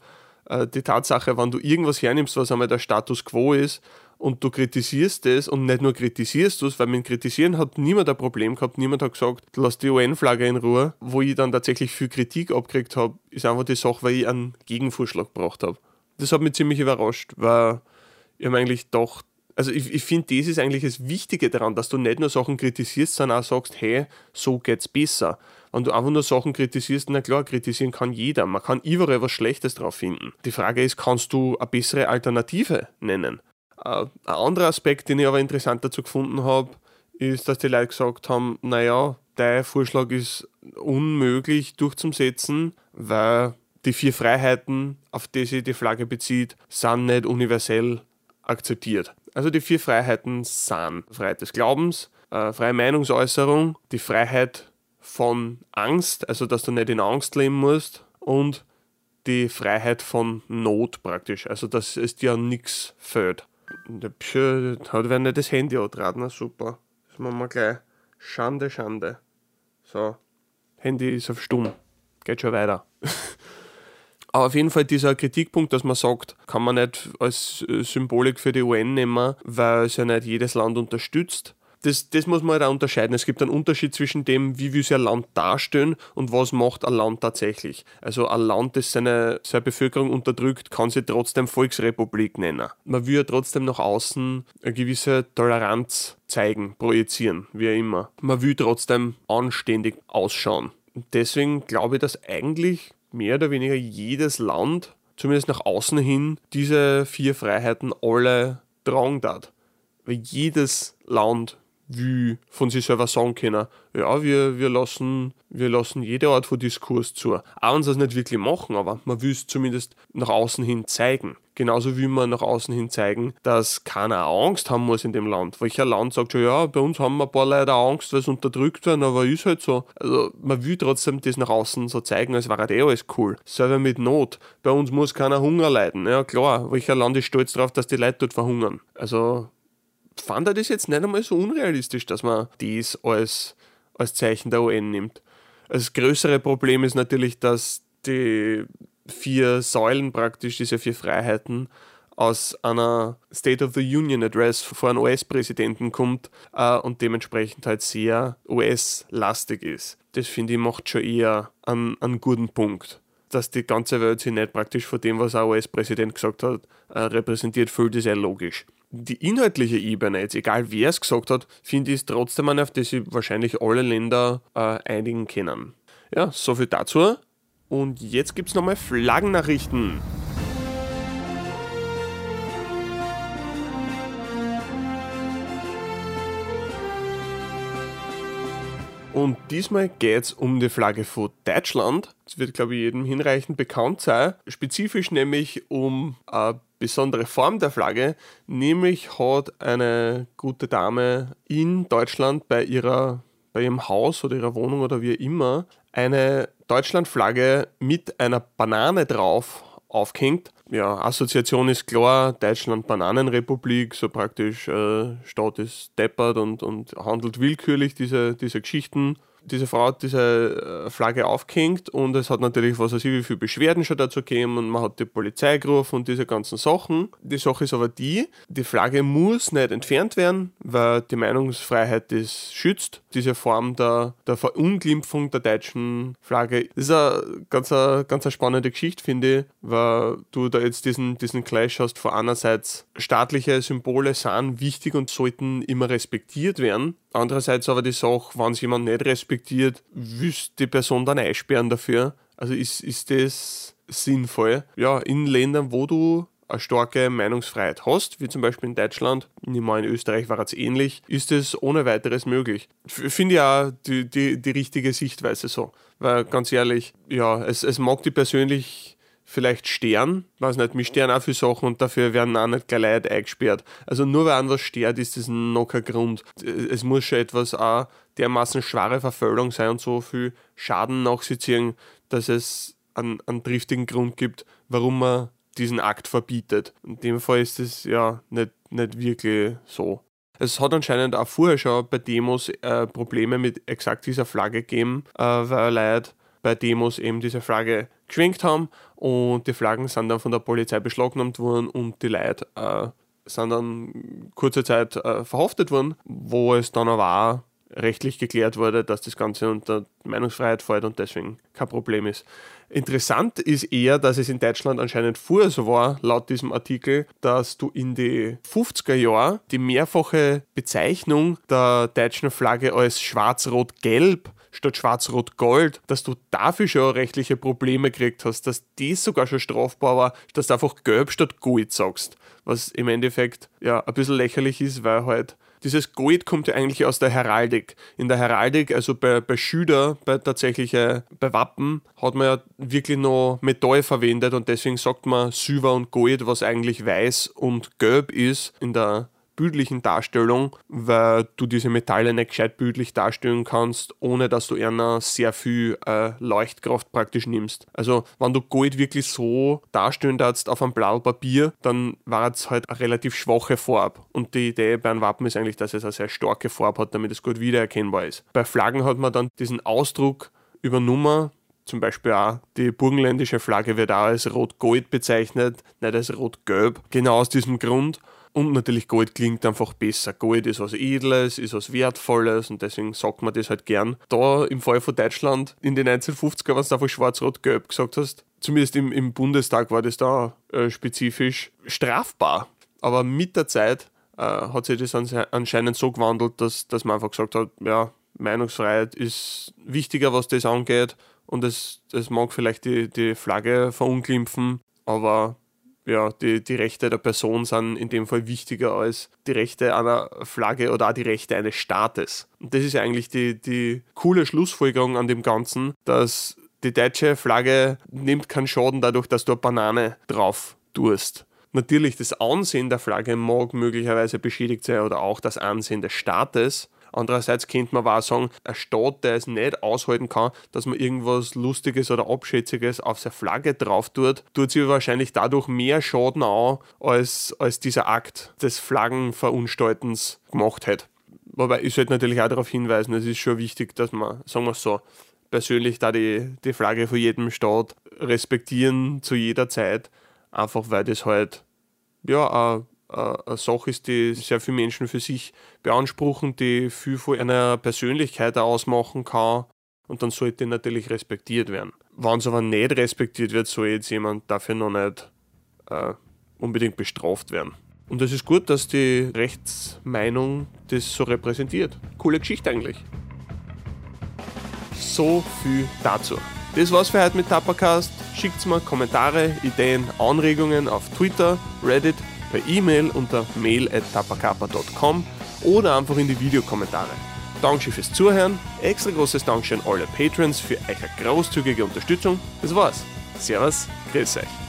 S1: äh, die Tatsache, wenn du irgendwas hernimmst, was einmal der Status quo ist, und du kritisierst es und nicht nur kritisierst du es, weil mit Kritisieren hat niemand ein Problem gehabt, niemand hat gesagt, lass die UN-Flagge in Ruhe. Wo ich dann tatsächlich viel Kritik abgekriegt habe, ist einfach die Sache, weil ich einen Gegenvorschlag gebracht habe. Das hat mich ziemlich überrascht, weil ich mir eigentlich doch also ich, ich finde, das ist eigentlich das Wichtige daran, dass du nicht nur Sachen kritisierst, sondern auch sagst, hey, so geht's besser. Wenn du einfach nur Sachen kritisierst, na klar, kritisieren kann jeder. Man kann überall was Schlechtes drauf finden. Die Frage ist, kannst du eine bessere Alternative nennen? Äh, ein anderer Aspekt, den ich aber interessant dazu gefunden habe, ist, dass die Leute gesagt haben, naja, dein Vorschlag ist unmöglich durchzusetzen, weil die vier Freiheiten, auf die sich die Flagge bezieht, sind nicht universell akzeptiert. Also die vier Freiheiten sind Freiheit des Glaubens, äh, freie Meinungsäußerung, die Freiheit von Angst, also dass du nicht in Angst leben musst und die Freiheit von Not praktisch, also dass es dir nichts fehlt. Der Psche hat wer nicht das Handy antraten, na super. Das machen wir gleich. Schande, Schande. So, Handy ist auf stumm. Geht schon weiter. (laughs) Aber auf jeden Fall dieser Kritikpunkt, dass man sagt, kann man nicht als Symbolik für die UN nehmen, weil es ja nicht jedes Land unterstützt. Das, das muss man halt auch unterscheiden. Es gibt einen Unterschied zwischen dem, wie wir sich ein Land darstellen und was macht ein Land tatsächlich. Also ein Land, das seine, seine Bevölkerung unterdrückt, kann sich trotzdem Volksrepublik nennen. Man will ja trotzdem nach außen eine gewisse Toleranz zeigen, projizieren, wie immer. Man will trotzdem anständig ausschauen. Deswegen glaube ich, dass eigentlich mehr oder weniger jedes Land, zumindest nach außen hin, diese vier Freiheiten alle tragen darf. Weil jedes Land will von sich selber sagen können, ja, wir, wir, lassen, wir lassen jede Art von Diskurs zu. Auch wenn sie es nicht wirklich machen, aber man will es zumindest nach außen hin zeigen. Genauso wie man nach außen hin zeigen, dass keiner Angst haben muss in dem Land. Welcher Land sagt schon, ja, bei uns haben ein paar Leute Angst, weil es unterdrückt werden, aber ist halt so. Also man will trotzdem das nach außen so zeigen, als wäre eh alles cool. Selber mit Not. Bei uns muss keiner Hunger leiden. Ja klar, welcher Land ist stolz darauf, dass die Leute dort verhungern? Also fand er das jetzt nicht einmal so unrealistisch, dass man dies als, als Zeichen der UN nimmt. Das größere Problem ist natürlich, dass die vier Säulen praktisch, diese vier Freiheiten, aus einer State of the Union Address vor einem US-Präsidenten kommt äh, und dementsprechend halt sehr US-lastig ist. Das finde ich macht schon eher einen, einen guten Punkt. Dass die ganze Welt sich nicht praktisch von dem, was ein US-Präsident gesagt hat, äh, repräsentiert, fühlt ist ja logisch die inhaltliche Ebene, jetzt egal wer es gesagt hat, finde ich es trotzdem eine, auf die sich wahrscheinlich alle Länder äh, einigen können. Ja, soviel dazu. Und jetzt gibt es nochmal Flaggennachrichten. Und diesmal geht es um die Flagge von Deutschland. Das wird, glaube ich, jedem hinreichend bekannt sein. Spezifisch nämlich um eine besondere Form der Flagge. Nämlich hat eine gute Dame in Deutschland bei, ihrer, bei ihrem Haus oder ihrer Wohnung oder wie immer eine Deutschlandflagge mit einer Banane drauf aufgehängt ja, Assoziation ist klar, Deutschland Bananenrepublik, so praktisch äh, Staat ist deppert und, und handelt willkürlich diese, diese Geschichten diese Frau hat diese äh, Flagge aufgehängt und es hat natürlich, was weiß ich, wie viele Beschwerden schon dazu gegeben und man hat die Polizei gerufen und diese ganzen Sachen. Die Sache ist aber die, die Flagge muss nicht entfernt werden, weil die Meinungsfreiheit das schützt. Diese Form der, der Verunglimpfung der deutschen Flagge ist eine ganz, eine, ganz eine spannende Geschichte, finde ich, weil du da jetzt diesen, diesen Clash hast, vor einerseits staatliche Symbole sind wichtig und sollten immer respektiert werden Andererseits aber die Sache, wenn es jemand nicht respektiert, wüsste die Person dann einsperren dafür. Also ist, ist das sinnvoll? Ja, in Ländern, wo du eine starke Meinungsfreiheit hast, wie zum Beispiel in Deutschland, meine, in Österreich war es ähnlich, ist es ohne weiteres möglich. Finde ich auch die, die, die richtige Sichtweise so. Weil ganz ehrlich, ja, es, es mag die persönlich vielleicht Stern, weiß nicht, mich sternen auch viele Sachen und dafür werden auch nicht gleich Leute eingesperrt. Also nur weil was stört, ist das noch kein Grund. Es muss schon etwas auch dermaßen schwere Verfolgung sein und so viel Schaden nach sich ziehen, dass es einen, einen triftigen Grund gibt, warum man diesen Akt verbietet. In dem Fall ist es ja nicht, nicht wirklich so. Es hat anscheinend auch vorher schon bei Demos äh, Probleme mit exakt dieser Flagge gegeben, äh, weil Leute bei Demos eben diese Flagge geschwenkt haben und die Flaggen sind dann von der Polizei beschlagnahmt worden und die Leute äh, sind dann kurze Zeit äh, verhaftet worden, wo es dann aber auch rechtlich geklärt wurde, dass das Ganze unter Meinungsfreiheit fällt und deswegen kein Problem ist. Interessant ist eher, dass es in Deutschland anscheinend vorher so war, laut diesem Artikel, dass du in die 50er Jahren die mehrfache Bezeichnung der deutschen Flagge als schwarz-rot-gelb statt Schwarz-Rot-Gold, dass du dafür schon rechtliche Probleme gekriegt hast, dass das sogar schon strafbar war, dass du einfach Gelb statt Gold sagst. Was im Endeffekt ja ein bisschen lächerlich ist, weil halt dieses Gold kommt ja eigentlich aus der Heraldik. In der Heraldik, also bei, bei Schüler, bei tatsächlich äh, bei Wappen, hat man ja wirklich noch Metall verwendet und deswegen sagt man Silber und Gold, was eigentlich weiß und gelb ist in der bildlichen Darstellung, weil du diese Metalle nicht gescheit bildlich darstellen kannst, ohne dass du einer sehr viel äh, Leuchtkraft praktisch nimmst. Also wenn du Gold wirklich so darstellen darfst auf einem blauen Papier, dann war es halt eine relativ schwache Farbe. Und die Idee bei einem Wappen ist eigentlich, dass es eine sehr starke Farbe hat, damit es gut wiedererkennbar ist. Bei Flaggen hat man dann diesen Ausdruck übernommen, zum Beispiel auch die burgenländische Flagge wird auch als Rot-Gold bezeichnet, nicht als Rot-Gelb. Genau aus diesem Grund. Und natürlich Gold klingt einfach besser. Gold ist was Edles, ist was Wertvolles und deswegen sagt man das halt gern. Da im Fall von Deutschland in den 1950er, was du einfach schwarz-rot-gelb gesagt hast, zumindest im, im, Bundestag war das da äh, spezifisch strafbar. Aber mit der Zeit äh, hat sich das anscheinend so gewandelt, dass, dass man einfach gesagt hat, ja, Meinungsfreiheit ist wichtiger, was das angeht und es, mag vielleicht die, die Flagge verunglimpfen, aber ja, die, die Rechte der Person sind in dem Fall wichtiger als die Rechte einer Flagge oder auch die Rechte eines Staates. Und das ist eigentlich die, die coole Schlussfolgerung an dem Ganzen, dass die deutsche Flagge nimmt keinen Schaden dadurch, dass du eine Banane drauf tust. Natürlich, das Ansehen der Flagge mag möglicherweise beschädigt sein oder auch das Ansehen des Staates, Andererseits könnte man auch sagen, ein Staat, der es nicht aushalten kann, dass man irgendwas Lustiges oder Abschätziges auf seine Flagge drauf tut, tut sich wahrscheinlich dadurch mehr Schaden an, als, als dieser Akt des Flaggenverunstaltens gemacht hat. Wobei ich sollte natürlich auch darauf hinweisen, es ist schon wichtig, dass man, sagen wir es so, persönlich da die, die Flagge von jedem Staat respektieren zu jeder Zeit, einfach weil das halt ja äh, eine Sache ist, die sehr viele Menschen für sich beanspruchen, die viel von einer Persönlichkeit ausmachen kann und dann sollte natürlich respektiert werden. Wenn es aber nicht respektiert wird, soll jetzt jemand dafür noch nicht äh, unbedingt bestraft werden. Und es ist gut, dass die Rechtsmeinung das so repräsentiert. Coole Geschichte eigentlich. So viel dazu. Das war's für heute mit Tapacast. Schickt mir Kommentare, Ideen, Anregungen auf Twitter, Reddit per E-Mail unter mail.tapakapa.com oder einfach in die Videokommentare. Dankeschön fürs Zuhören, extra großes Dankeschön an alle Patrons für eure großzügige Unterstützung. Das war's. Servus, grüß euch.